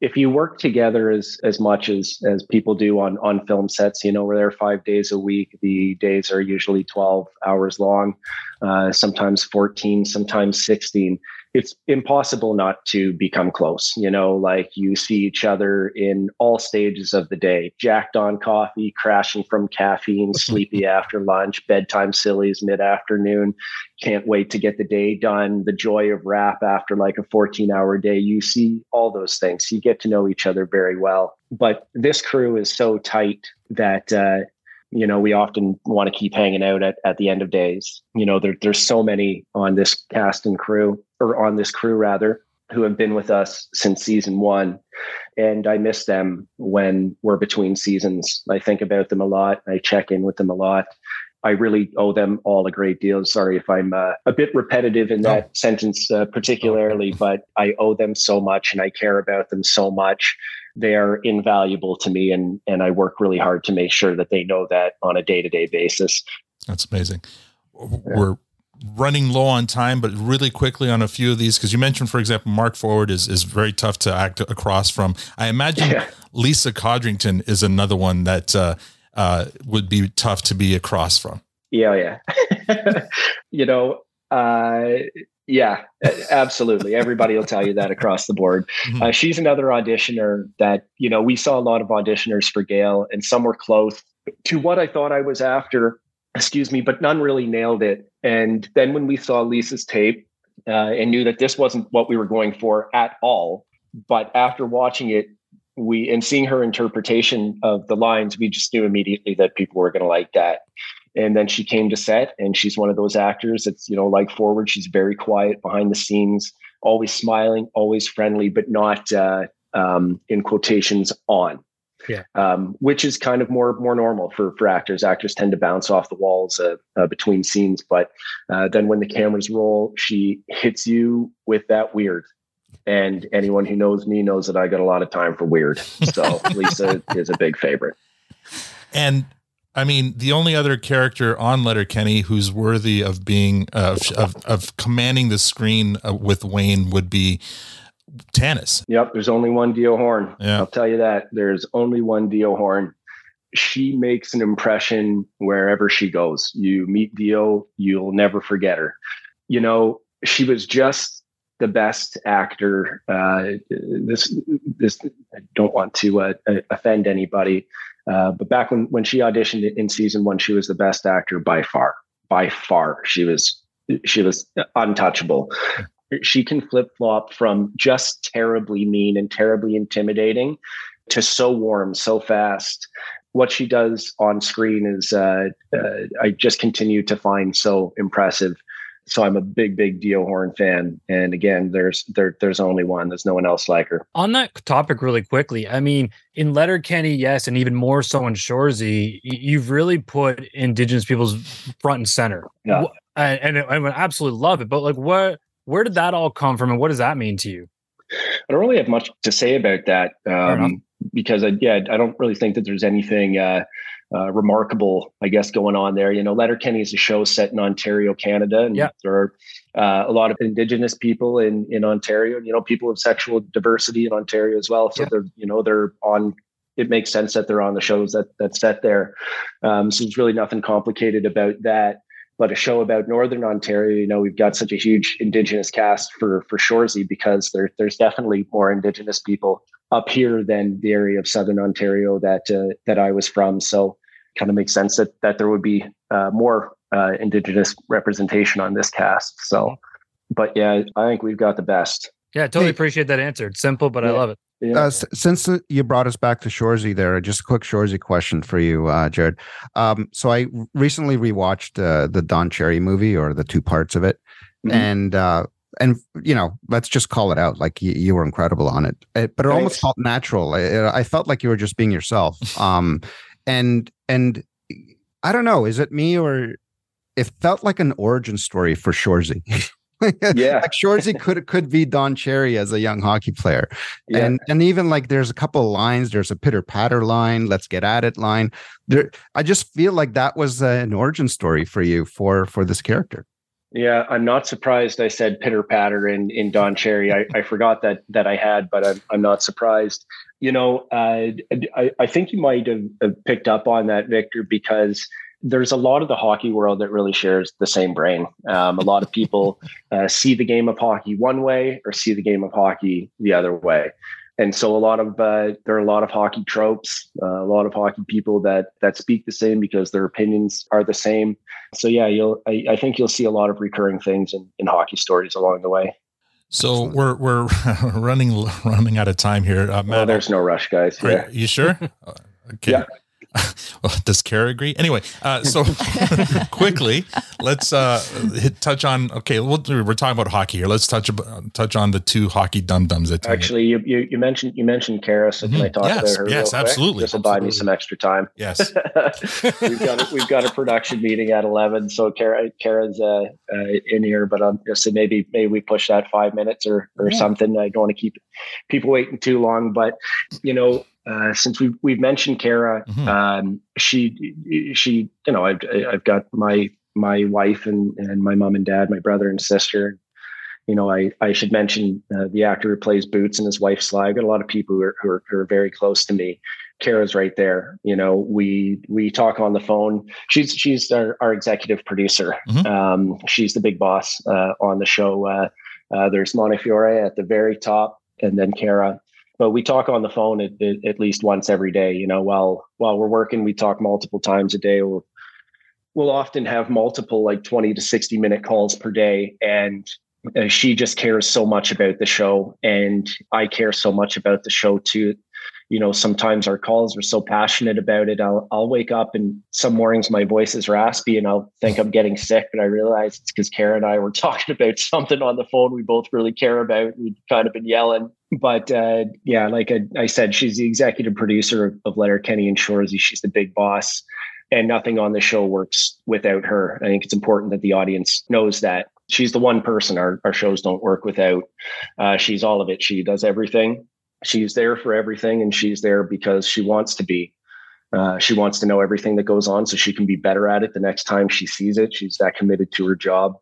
Speaker 5: if you work together as as much as as people do on on film sets, you know, we're there five days a week. The days are usually twelve hours long, uh, sometimes fourteen, sometimes sixteen. It's impossible not to become close. You know, like you see each other in all stages of the day, jacked on coffee, crashing from caffeine, sleepy after lunch, bedtime sillies mid afternoon. Can't wait to get the day done. The joy of wrap after like a 14 hour day. You see all those things. You get to know each other very well. But this crew is so tight that, uh, you know, we often want to keep hanging out at, at the end of days. You know, there, there's so many on this cast and crew, or on this crew rather, who have been with us since season one. And I miss them when we're between seasons. I think about them a lot. I check in with them a lot. I really owe them all a great deal. Sorry if I'm uh, a bit repetitive in that sentence, uh, particularly, but I owe them so much and I care about them so much. They are invaluable to me, and and I work really hard to make sure that they know that on a day to day basis.
Speaker 6: That's amazing. We're running low on time, but really quickly on a few of these because you mentioned, for example, Mark Forward is is very tough to act across from. I imagine
Speaker 5: Yeah.
Speaker 6: Lisa Codrington is another one that uh, uh, would be tough to be across from.
Speaker 5: Yeah, yeah. you know, uh, yeah, absolutely. Everybody will tell you that across the board. Uh, she's another auditioner that, you know, we saw a lot of auditioners for Gail, and some were close to what I thought I was after, excuse me, but none really nailed it. And then when we saw Lisa's tape uh, and knew that this wasn't what we were going for at all, but after watching it, we and seeing her interpretation of the lines, we just knew immediately that people were going to like that. And then she came to set, and she's one of those actors that's you know like Forward. She's very quiet behind the scenes, always smiling, always friendly, but not uh, um, in quotations on.
Speaker 9: Yeah.
Speaker 5: Um, which is kind of more more normal for for actors. Actors tend to bounce off the walls uh, uh, between scenes, but uh, then when the cameras roll, she hits you with that weird. And anyone who knows me knows that I got a lot of time for weird. So Lisa is a big favorite.
Speaker 6: And I mean, the only other character on Letterkenny who's worthy of being uh, of of commanding the screen uh, with Wayne would be Tanis.
Speaker 5: Yep, there's only one Tiio Horn.
Speaker 6: Yeah.
Speaker 5: I'll tell you that. There's only one Tiio Horn. She makes an impression wherever she goes. You meet Tiio, you'll never forget her. You know, she was just the best actor. Uh, this, this, I don't want to uh, offend anybody, uh, but back when when she auditioned in season one, she was the best actor by far. By far, she was she was untouchable she can flip flop from just terribly mean and terribly intimidating to so warm so fast. What she does on screen is, uh, uh, I just continue to find so impressive. So I'm a big, big Tiio Horn fan. And again, there's there there's only one. There's no one else like her.
Speaker 9: On that topic, really quickly, I mean, in Letterkenny, yes, and even more so in Shoresy, you've really put Indigenous peoples front and center.
Speaker 5: Yeah.
Speaker 9: Wh- And, and I would absolutely love it. But like, what, where did that all come from, and what does that mean to you?
Speaker 5: I don't really have much to say about that um, because I, yeah, I don't really think that there's anything uh, uh, remarkable, I guess, going on there. You know, Letterkenny is a show set in Ontario, Canada, and
Speaker 9: Yeah.
Speaker 5: there are uh, a lot of Indigenous people in in Ontario, and you know, people of sexual diversity in Ontario as well. So
Speaker 9: Yeah.
Speaker 5: they're you know they're on. It makes sense that they're on the shows that that's set there. Um, so there's really nothing complicated about that but a show about Northern Ontario, you know, we've got such a huge Indigenous cast for for Shoresy because there, there's definitely more Indigenous people up here than the area of Southern Ontario that uh, that I was from. So, kind of makes sense that that there would be uh, more uh, Indigenous representation on this cast. So, but yeah, I think we've got the best.
Speaker 9: Yeah, totally appreciate that answer. It's simple, but I love it.
Speaker 5: Yeah.
Speaker 10: Uh, s- since you brought us back to Shoresy, there, just a quick Shoresy question for you, uh, Jared. Um, so I recently rewatched uh, the Don Cherry movie or the two parts of it,
Speaker 5: Mhm.
Speaker 10: and uh, and you know, let's just call it out. Like you, you were incredible on it, It- but it almost felt natural. I, I felt like you were just being yourself. Um, and and I don't know, is it me or it felt like an origin story for Shoresy?
Speaker 5: Yeah.
Speaker 10: like Shoresy could could be Don Cherry as a young hockey player
Speaker 5: Yeah.
Speaker 10: and and even like there's a couple of lines there's a pitter patter line let's get at it line there i just feel like that was uh, an origin story for you for for this character
Speaker 5: Yeah, I'm not surprised. I said pitter patter in in Don Cherry. I, I forgot that that I had, but I'm I'm not surprised. You know, uh, I I think you might have, have picked up on that, Victor, because there's a lot of the hockey world that really shares the same brain. Um, a lot of people uh, see the game of hockey one way or see the game of hockey the other way. And so a lot of uh, there are a lot of hockey tropes, uh, a lot of hockey people that that speak the same because their opinions are the same. So yeah, you'll I, I think you'll see a lot of recurring things in, in hockey stories along the way.
Speaker 6: So we're we're running running out of time here. Uh,
Speaker 5: Well,
Speaker 6: Matt,
Speaker 5: there's no rush, guys.
Speaker 6: are
Speaker 5: Yeah.
Speaker 6: you sure? Uh, okay.
Speaker 5: Yeah.
Speaker 6: Well, does Kara agree? Anyway, uh, so quickly, let's uh, hit, touch on. Okay, we'll, we're talking about hockey here. Let's touch touch on the two hockey dum dums
Speaker 5: Actually, you, you you mentioned you mentioned Kara, so can I talk
Speaker 6: Mm-hmm. Yes,
Speaker 5: about her?
Speaker 6: yes, absolutely,
Speaker 5: This will buy me some extra time.
Speaker 6: Yes.
Speaker 5: we've got a, we've got a production meeting at eleven, so Kara Kara's uh, uh, in here, but I'm just maybe maybe we push that five minutes or or
Speaker 6: Yeah.
Speaker 5: something. I don't want to keep people waiting too long, but you know. Uh, since we've we've mentioned Kara,
Speaker 6: Mhm.
Speaker 5: um, she she you know I've I've got my my wife and and my mom and dad, my brother and sister. You know, I I should mention uh, the actor who plays Boots and his wife Sly. I've got a lot of people who are, who are who are very close to me. Kara's right there. You know, we we talk on the phone. She's she's our, our executive producer.
Speaker 6: Mhm.
Speaker 5: Um, she's the big boss uh, on the show. Uh, uh, there's Montefiore at the very top, and then Kara. But we talk on the phone at, at, least once every day. You know, while while we're working, we talk multiple times a day. We'll, we'll often have multiple like 20 to 60 minute calls per day and uh, she just cares so much about the show and i care so much about the show too you know sometimes our calls are so passionate about it i'll, I'll wake up and some mornings my voice is raspy and i'll think i'm getting sick but i realize it's because kara and i were talking about something on the phone we both really care about we've kind of been yelling but uh, yeah like I, I said she's the executive producer of, of Letterkenny and Shoresy she's the big boss and nothing on the show works without her. I think it's important that the audience knows that she's the one person our, our shows don't work without. Uh, she's all of it. She does everything. She's there for everything, and she's there because she wants to be. Uh, she wants to know everything that goes on so she can be better at it the next time she sees it. She's that committed to her job.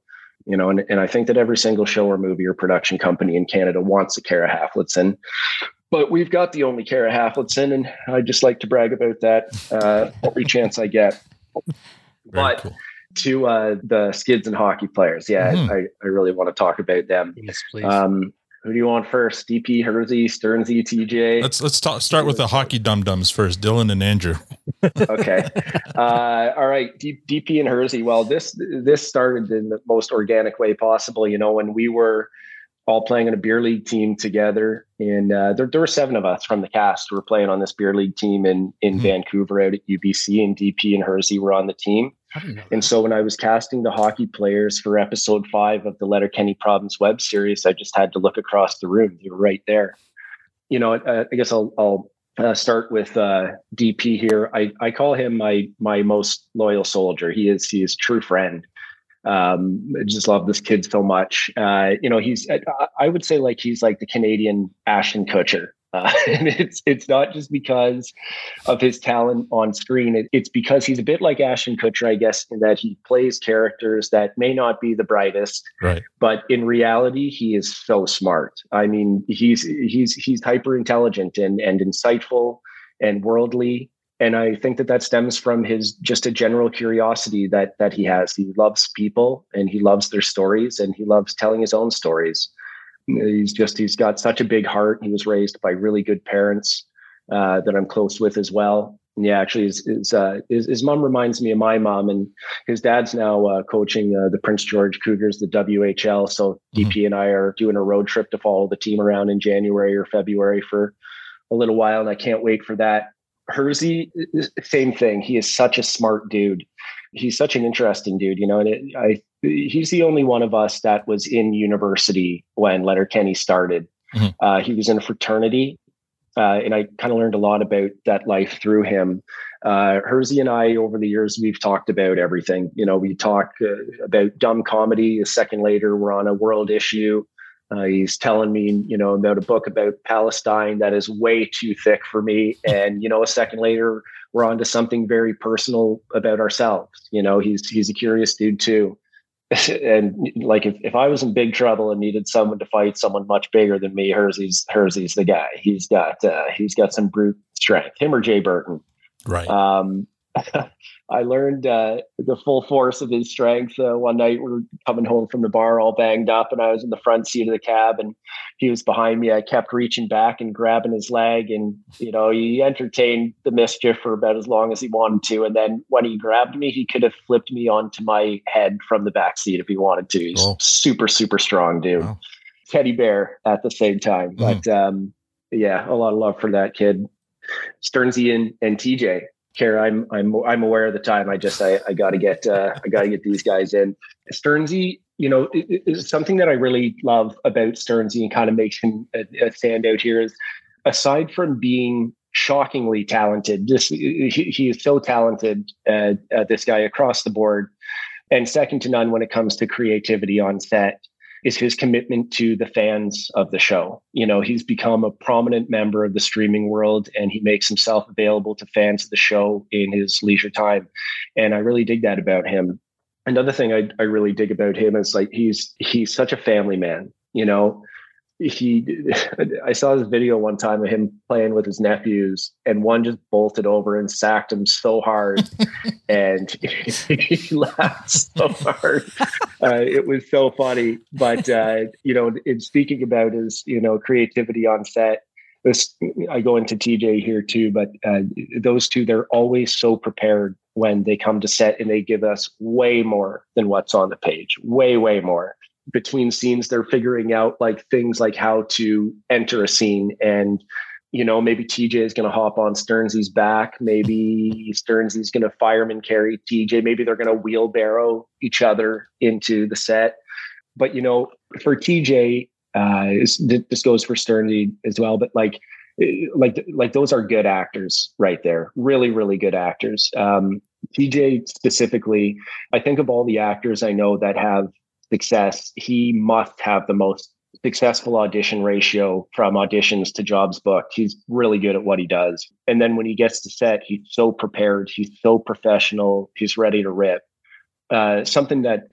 Speaker 5: You know, and, and I think that every single show or movie or production company in Canada wants a Kara Haflidson but we've got the only Kara Haflidson, and I just like to brag about that uh, every chance I get.
Speaker 6: Very
Speaker 5: but
Speaker 6: cool.
Speaker 5: to uh, the skids and hockey players, yeah,
Speaker 6: Mhm.
Speaker 5: I, I really want to talk about them.
Speaker 9: Yes, please.
Speaker 5: Um, who do you want first? DP, Hersey, Stearnsy, TJ?
Speaker 6: Let's let's talk, start with the hockey dum dums first. Dylan and Andrew.
Speaker 5: okay. Uh, all right. D- DP and Hersey. Well, this this started in the most organic way possible. You know, when we were all playing in a beer league team together, and uh, there, there were seven of us from the cast who were playing on this beer league team in in
Speaker 6: Mhm.
Speaker 5: Vancouver out at UBC, and DP and Hersey were on the team.
Speaker 9: I
Speaker 5: And so when I was casting the hockey players for episode five of the Letterkenny Problems web series, I just had to look across the room. You were right there. You know, uh, I guess I'll, I'll uh, start with uh, DP here. I, I call him my my most loyal soldier. He is he is true friend. Um, I just love this kid so much. Uh, you know, he's I, I would say like he's like the Canadian Ashton Kutcher. Uh, and it's it's not just because of his talent on screen. It, it's because he's a bit like Ashton Kutcher, I guess, in that he plays characters that may not be the brightest,
Speaker 6: Right.
Speaker 5: but in reality, he is so smart. I mean, he's he's he's hyper intelligent and and insightful and worldly. And I think that that stems from his just a general curiosity that that he has. He loves people and he loves their stories and he loves telling his own stories. He's just he's got such a big heart. He was raised by really good parents uh, that I'm close with as well. Yeah, actually, his his, uh, his, his mom reminds me of my mom, and his dad's now uh, coaching uh, the Prince George Cougars, the WHL. So
Speaker 6: Mhm.
Speaker 5: DP and I are doing a road trip to follow the team around in January or February for a little while, and I can't wait for that. Hersey, same thing. He is such a smart dude. He's such an interesting dude, you know. And it, I, he's the only one of us that was in university when Letterkenny started.
Speaker 6: Mhm.
Speaker 5: Uh, he was in a fraternity, uh, and I kind of learned a lot about that life through him. Uh, Hersey and I, over the years, we've talked about everything. You know, we talk uh, about dumb comedy. A second later, we're on a world issue. Uh, he's telling me, you know, about a book about Palestine that is way too thick for me. And you know, a second later, we're on to something very personal about ourselves. You know, he's he's a curious dude too. and like if, if I was in big trouble and needed someone to fight someone much bigger than me, Hersey's Hersey's the guy. He's got uh, he's got some brute strength. Him or Jay Burton.
Speaker 6: Right.
Speaker 5: Um, I learned uh, the full force of his strength uh, one night. We were coming home from the bar all banged up, and I was in the front seat of the cab, and he was behind me. I kept reaching back and grabbing his leg, and you know he entertained the mischief for about as long as he wanted to. And then when he grabbed me, he could have flipped me onto my head from the back seat if he wanted to. He's
Speaker 6: Oh.
Speaker 5: super, super strong dude.
Speaker 6: Wow.
Speaker 5: Teddy bear at the same time,
Speaker 6: Mhm.
Speaker 5: but um, yeah, a lot of love for that kid. Stearnsy and, and TJ. Kara, I'm I'm I'm aware of the time. I just I, I got to get uh, I got to get these guys in. Stearnsy, you know, i- i- is something that I really love about Stearnsy and kind of makes him a, a standout here is aside from being shockingly talented, just he, he is so talented. Uh, uh, this guy across the board, and second to none when it comes to creativity on set is his commitment to the fans of the show. You know, he's become a prominent member of the streaming world and he makes himself available to fans of the show in his leisure time. And I really dig that about him. Another thing I, I really dig about him is like he's he's such a family man, you know. He I saw this video one time of him playing with his nephews and one just bolted over and sacked him so hard and he laughed so hard uh, it was so funny. But uh, you know, in speaking about his you know creativity on set, this I go into TJ here too. But uh, those two, they're always so prepared when they come to set, and they give us way more than what's on the page. Way, way more. Between scenes, they're figuring out like things like how to enter a scene and you know, maybe TJ is going to hop on Stearnsy's back. Maybe Stearnsy's going to fireman carry TJ. Maybe they're going to wheelbarrow each other into the set. But, you know, for TJ, uh, this, goes for Stearnsy as well. But like, eh, like, like those are good actors right there. Really, really good actors. Um, TJ specifically, I think of all the actors I know that have success, he must have the most successful audition ratio from auditions to jobs booked. He's really good at what he does. And then when he gets to set, he's so prepared, he's so professional, he's ready to rip. Uh, something that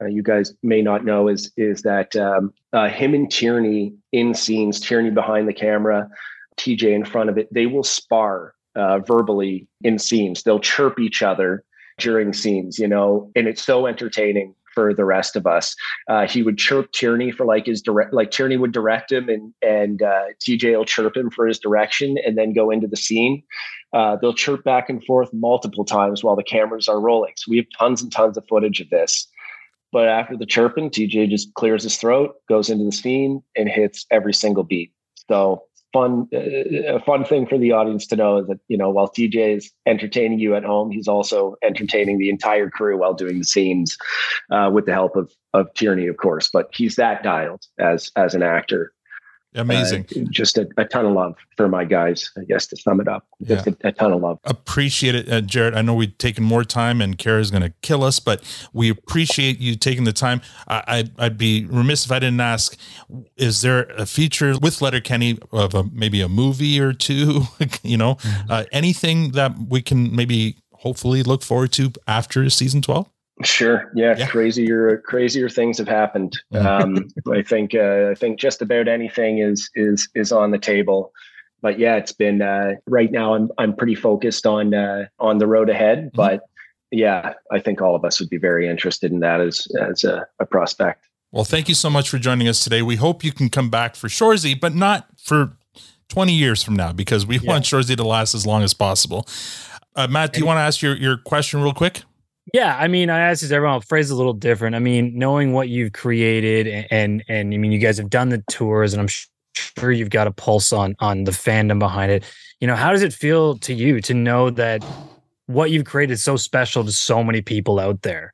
Speaker 5: uh, you guys may not know is is that um, uh, him and Tierney in scenes, Tierney behind the camera, TJ in front of it, they will spar uh, verbally in scenes. They'll chirp each other during scenes, you know, and it's so entertaining for the rest of us. Uh, he would chirp Tierney for like his direct, like Tierney would direct him, and and uh, TJ will chirp him for his direction, and then go into the scene. Uh, they'll chirp back and forth multiple times while the cameras are rolling. So we have tons and tons of footage of this. But after the chirping, TJ just clears his throat, goes into the scene, and hits every single beat. So fun, uh, a fun thing for the audience to know is that you know while TJ is entertaining you at home, he's also entertaining the entire crew while doing the scenes uh, with the help of of Tierney, of course. But he's that dialed as as an actor.
Speaker 6: Amazing.
Speaker 5: Uh, just a, a ton of love for my guys, I guess, to sum it up. Just
Speaker 6: Yeah.
Speaker 5: a, a ton of love.
Speaker 6: appreciate it, uh, Jared. I know we've taken more time, and Kara's going to kill us, but we appreciate you taking the time. I, I'd, I'd be remiss if I didn't ask: Is there a feature with Letterkenny of a, maybe a movie or two? you know, uh, anything that we can maybe hopefully look forward to after season twelve?
Speaker 5: Sure. Yeah,
Speaker 6: Yeah.
Speaker 5: Crazier, crazier things have happened. Um, I think, uh, I think just about anything is is is on the table. But yeah, it's been uh, right now. I'm I'm pretty focused on uh, on the road ahead. But yeah, I think all of us would be very interested in that as as a, a prospect.
Speaker 6: Well, thank you so much for joining us today. We hope you can come back for Shoresy, but not for 20 years from now because we
Speaker 9: Yeah.
Speaker 6: want Shoresy to last as long as possible. Uh, Matt, do you want to ask your, your question real quick?
Speaker 9: Yeah, I mean, I asked this everyone. I'll phrase a little different. I mean, knowing what you've created, and and, and I mean, you guys have done the tours, and I'm sure you've got a pulse on on the fandom behind it. You know, how does it feel to you to know that what you've created is so special to so many people out there?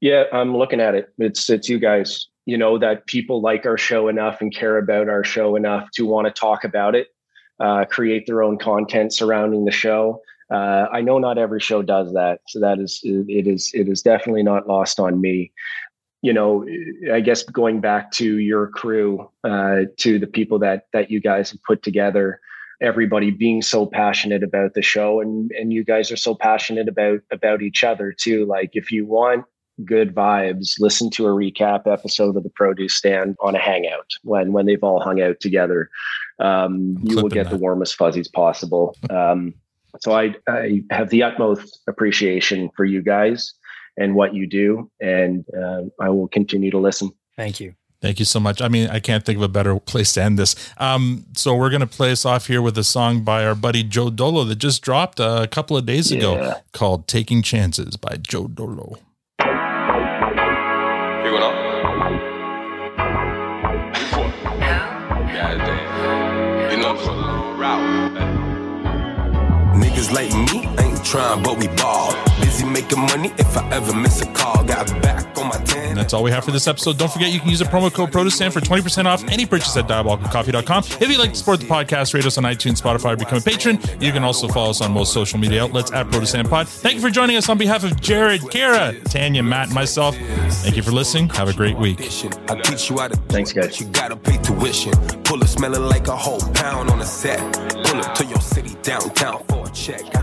Speaker 5: Yeah, I'm looking at it. It's it's you guys. You know that people like our show enough and care about our show enough to want to talk about it, uh, create their own content surrounding the show. Uh, I know not every show does that, so that is it is it is definitely not lost on me. You know, I guess going back to your crew, uh, to the people that that you guys have put together, everybody being so passionate about the show, and and you guys are so passionate about about each other too. Like if you want good vibes, listen to a recap episode of the produce stand on a hangout when when they've all hung out together. Um, you will get the warmest fuzzies possible. Um, so I, I have the utmost appreciation for you guys and what you do, and uh, I will continue to listen.
Speaker 9: Thank you.
Speaker 6: Thank you so much. I mean, I can't think of a better place to end this. Um, so we're going to play us off here with a song by our buddy Joe Dolo that just dropped a couple of days ago
Speaker 5: Yeah.
Speaker 6: called Taking Chances by Joe Dolo.
Speaker 12: Niggas like me ain't trying, but we ball. Busy making money if I ever miss a call. Got back on my 10.
Speaker 6: And that's all we have for this episode. Don't forget you can use the promo code ProtoSan for 20% off any purchase at diabolicalcoffee.com. If you'd like to support the podcast, rate us on iTunes, Spotify, or become a patron. You can also follow us on most social media outlets at ProtoSan Pod. Thank you for joining us on behalf of Jared, Kara, Tanya, Matt, and myself. Thank you for listening. Have a great week.
Speaker 12: I teach you how to
Speaker 5: Thanks, guys.
Speaker 12: You gotta pay tuition. Pull a smelling like a whole pound on a set check.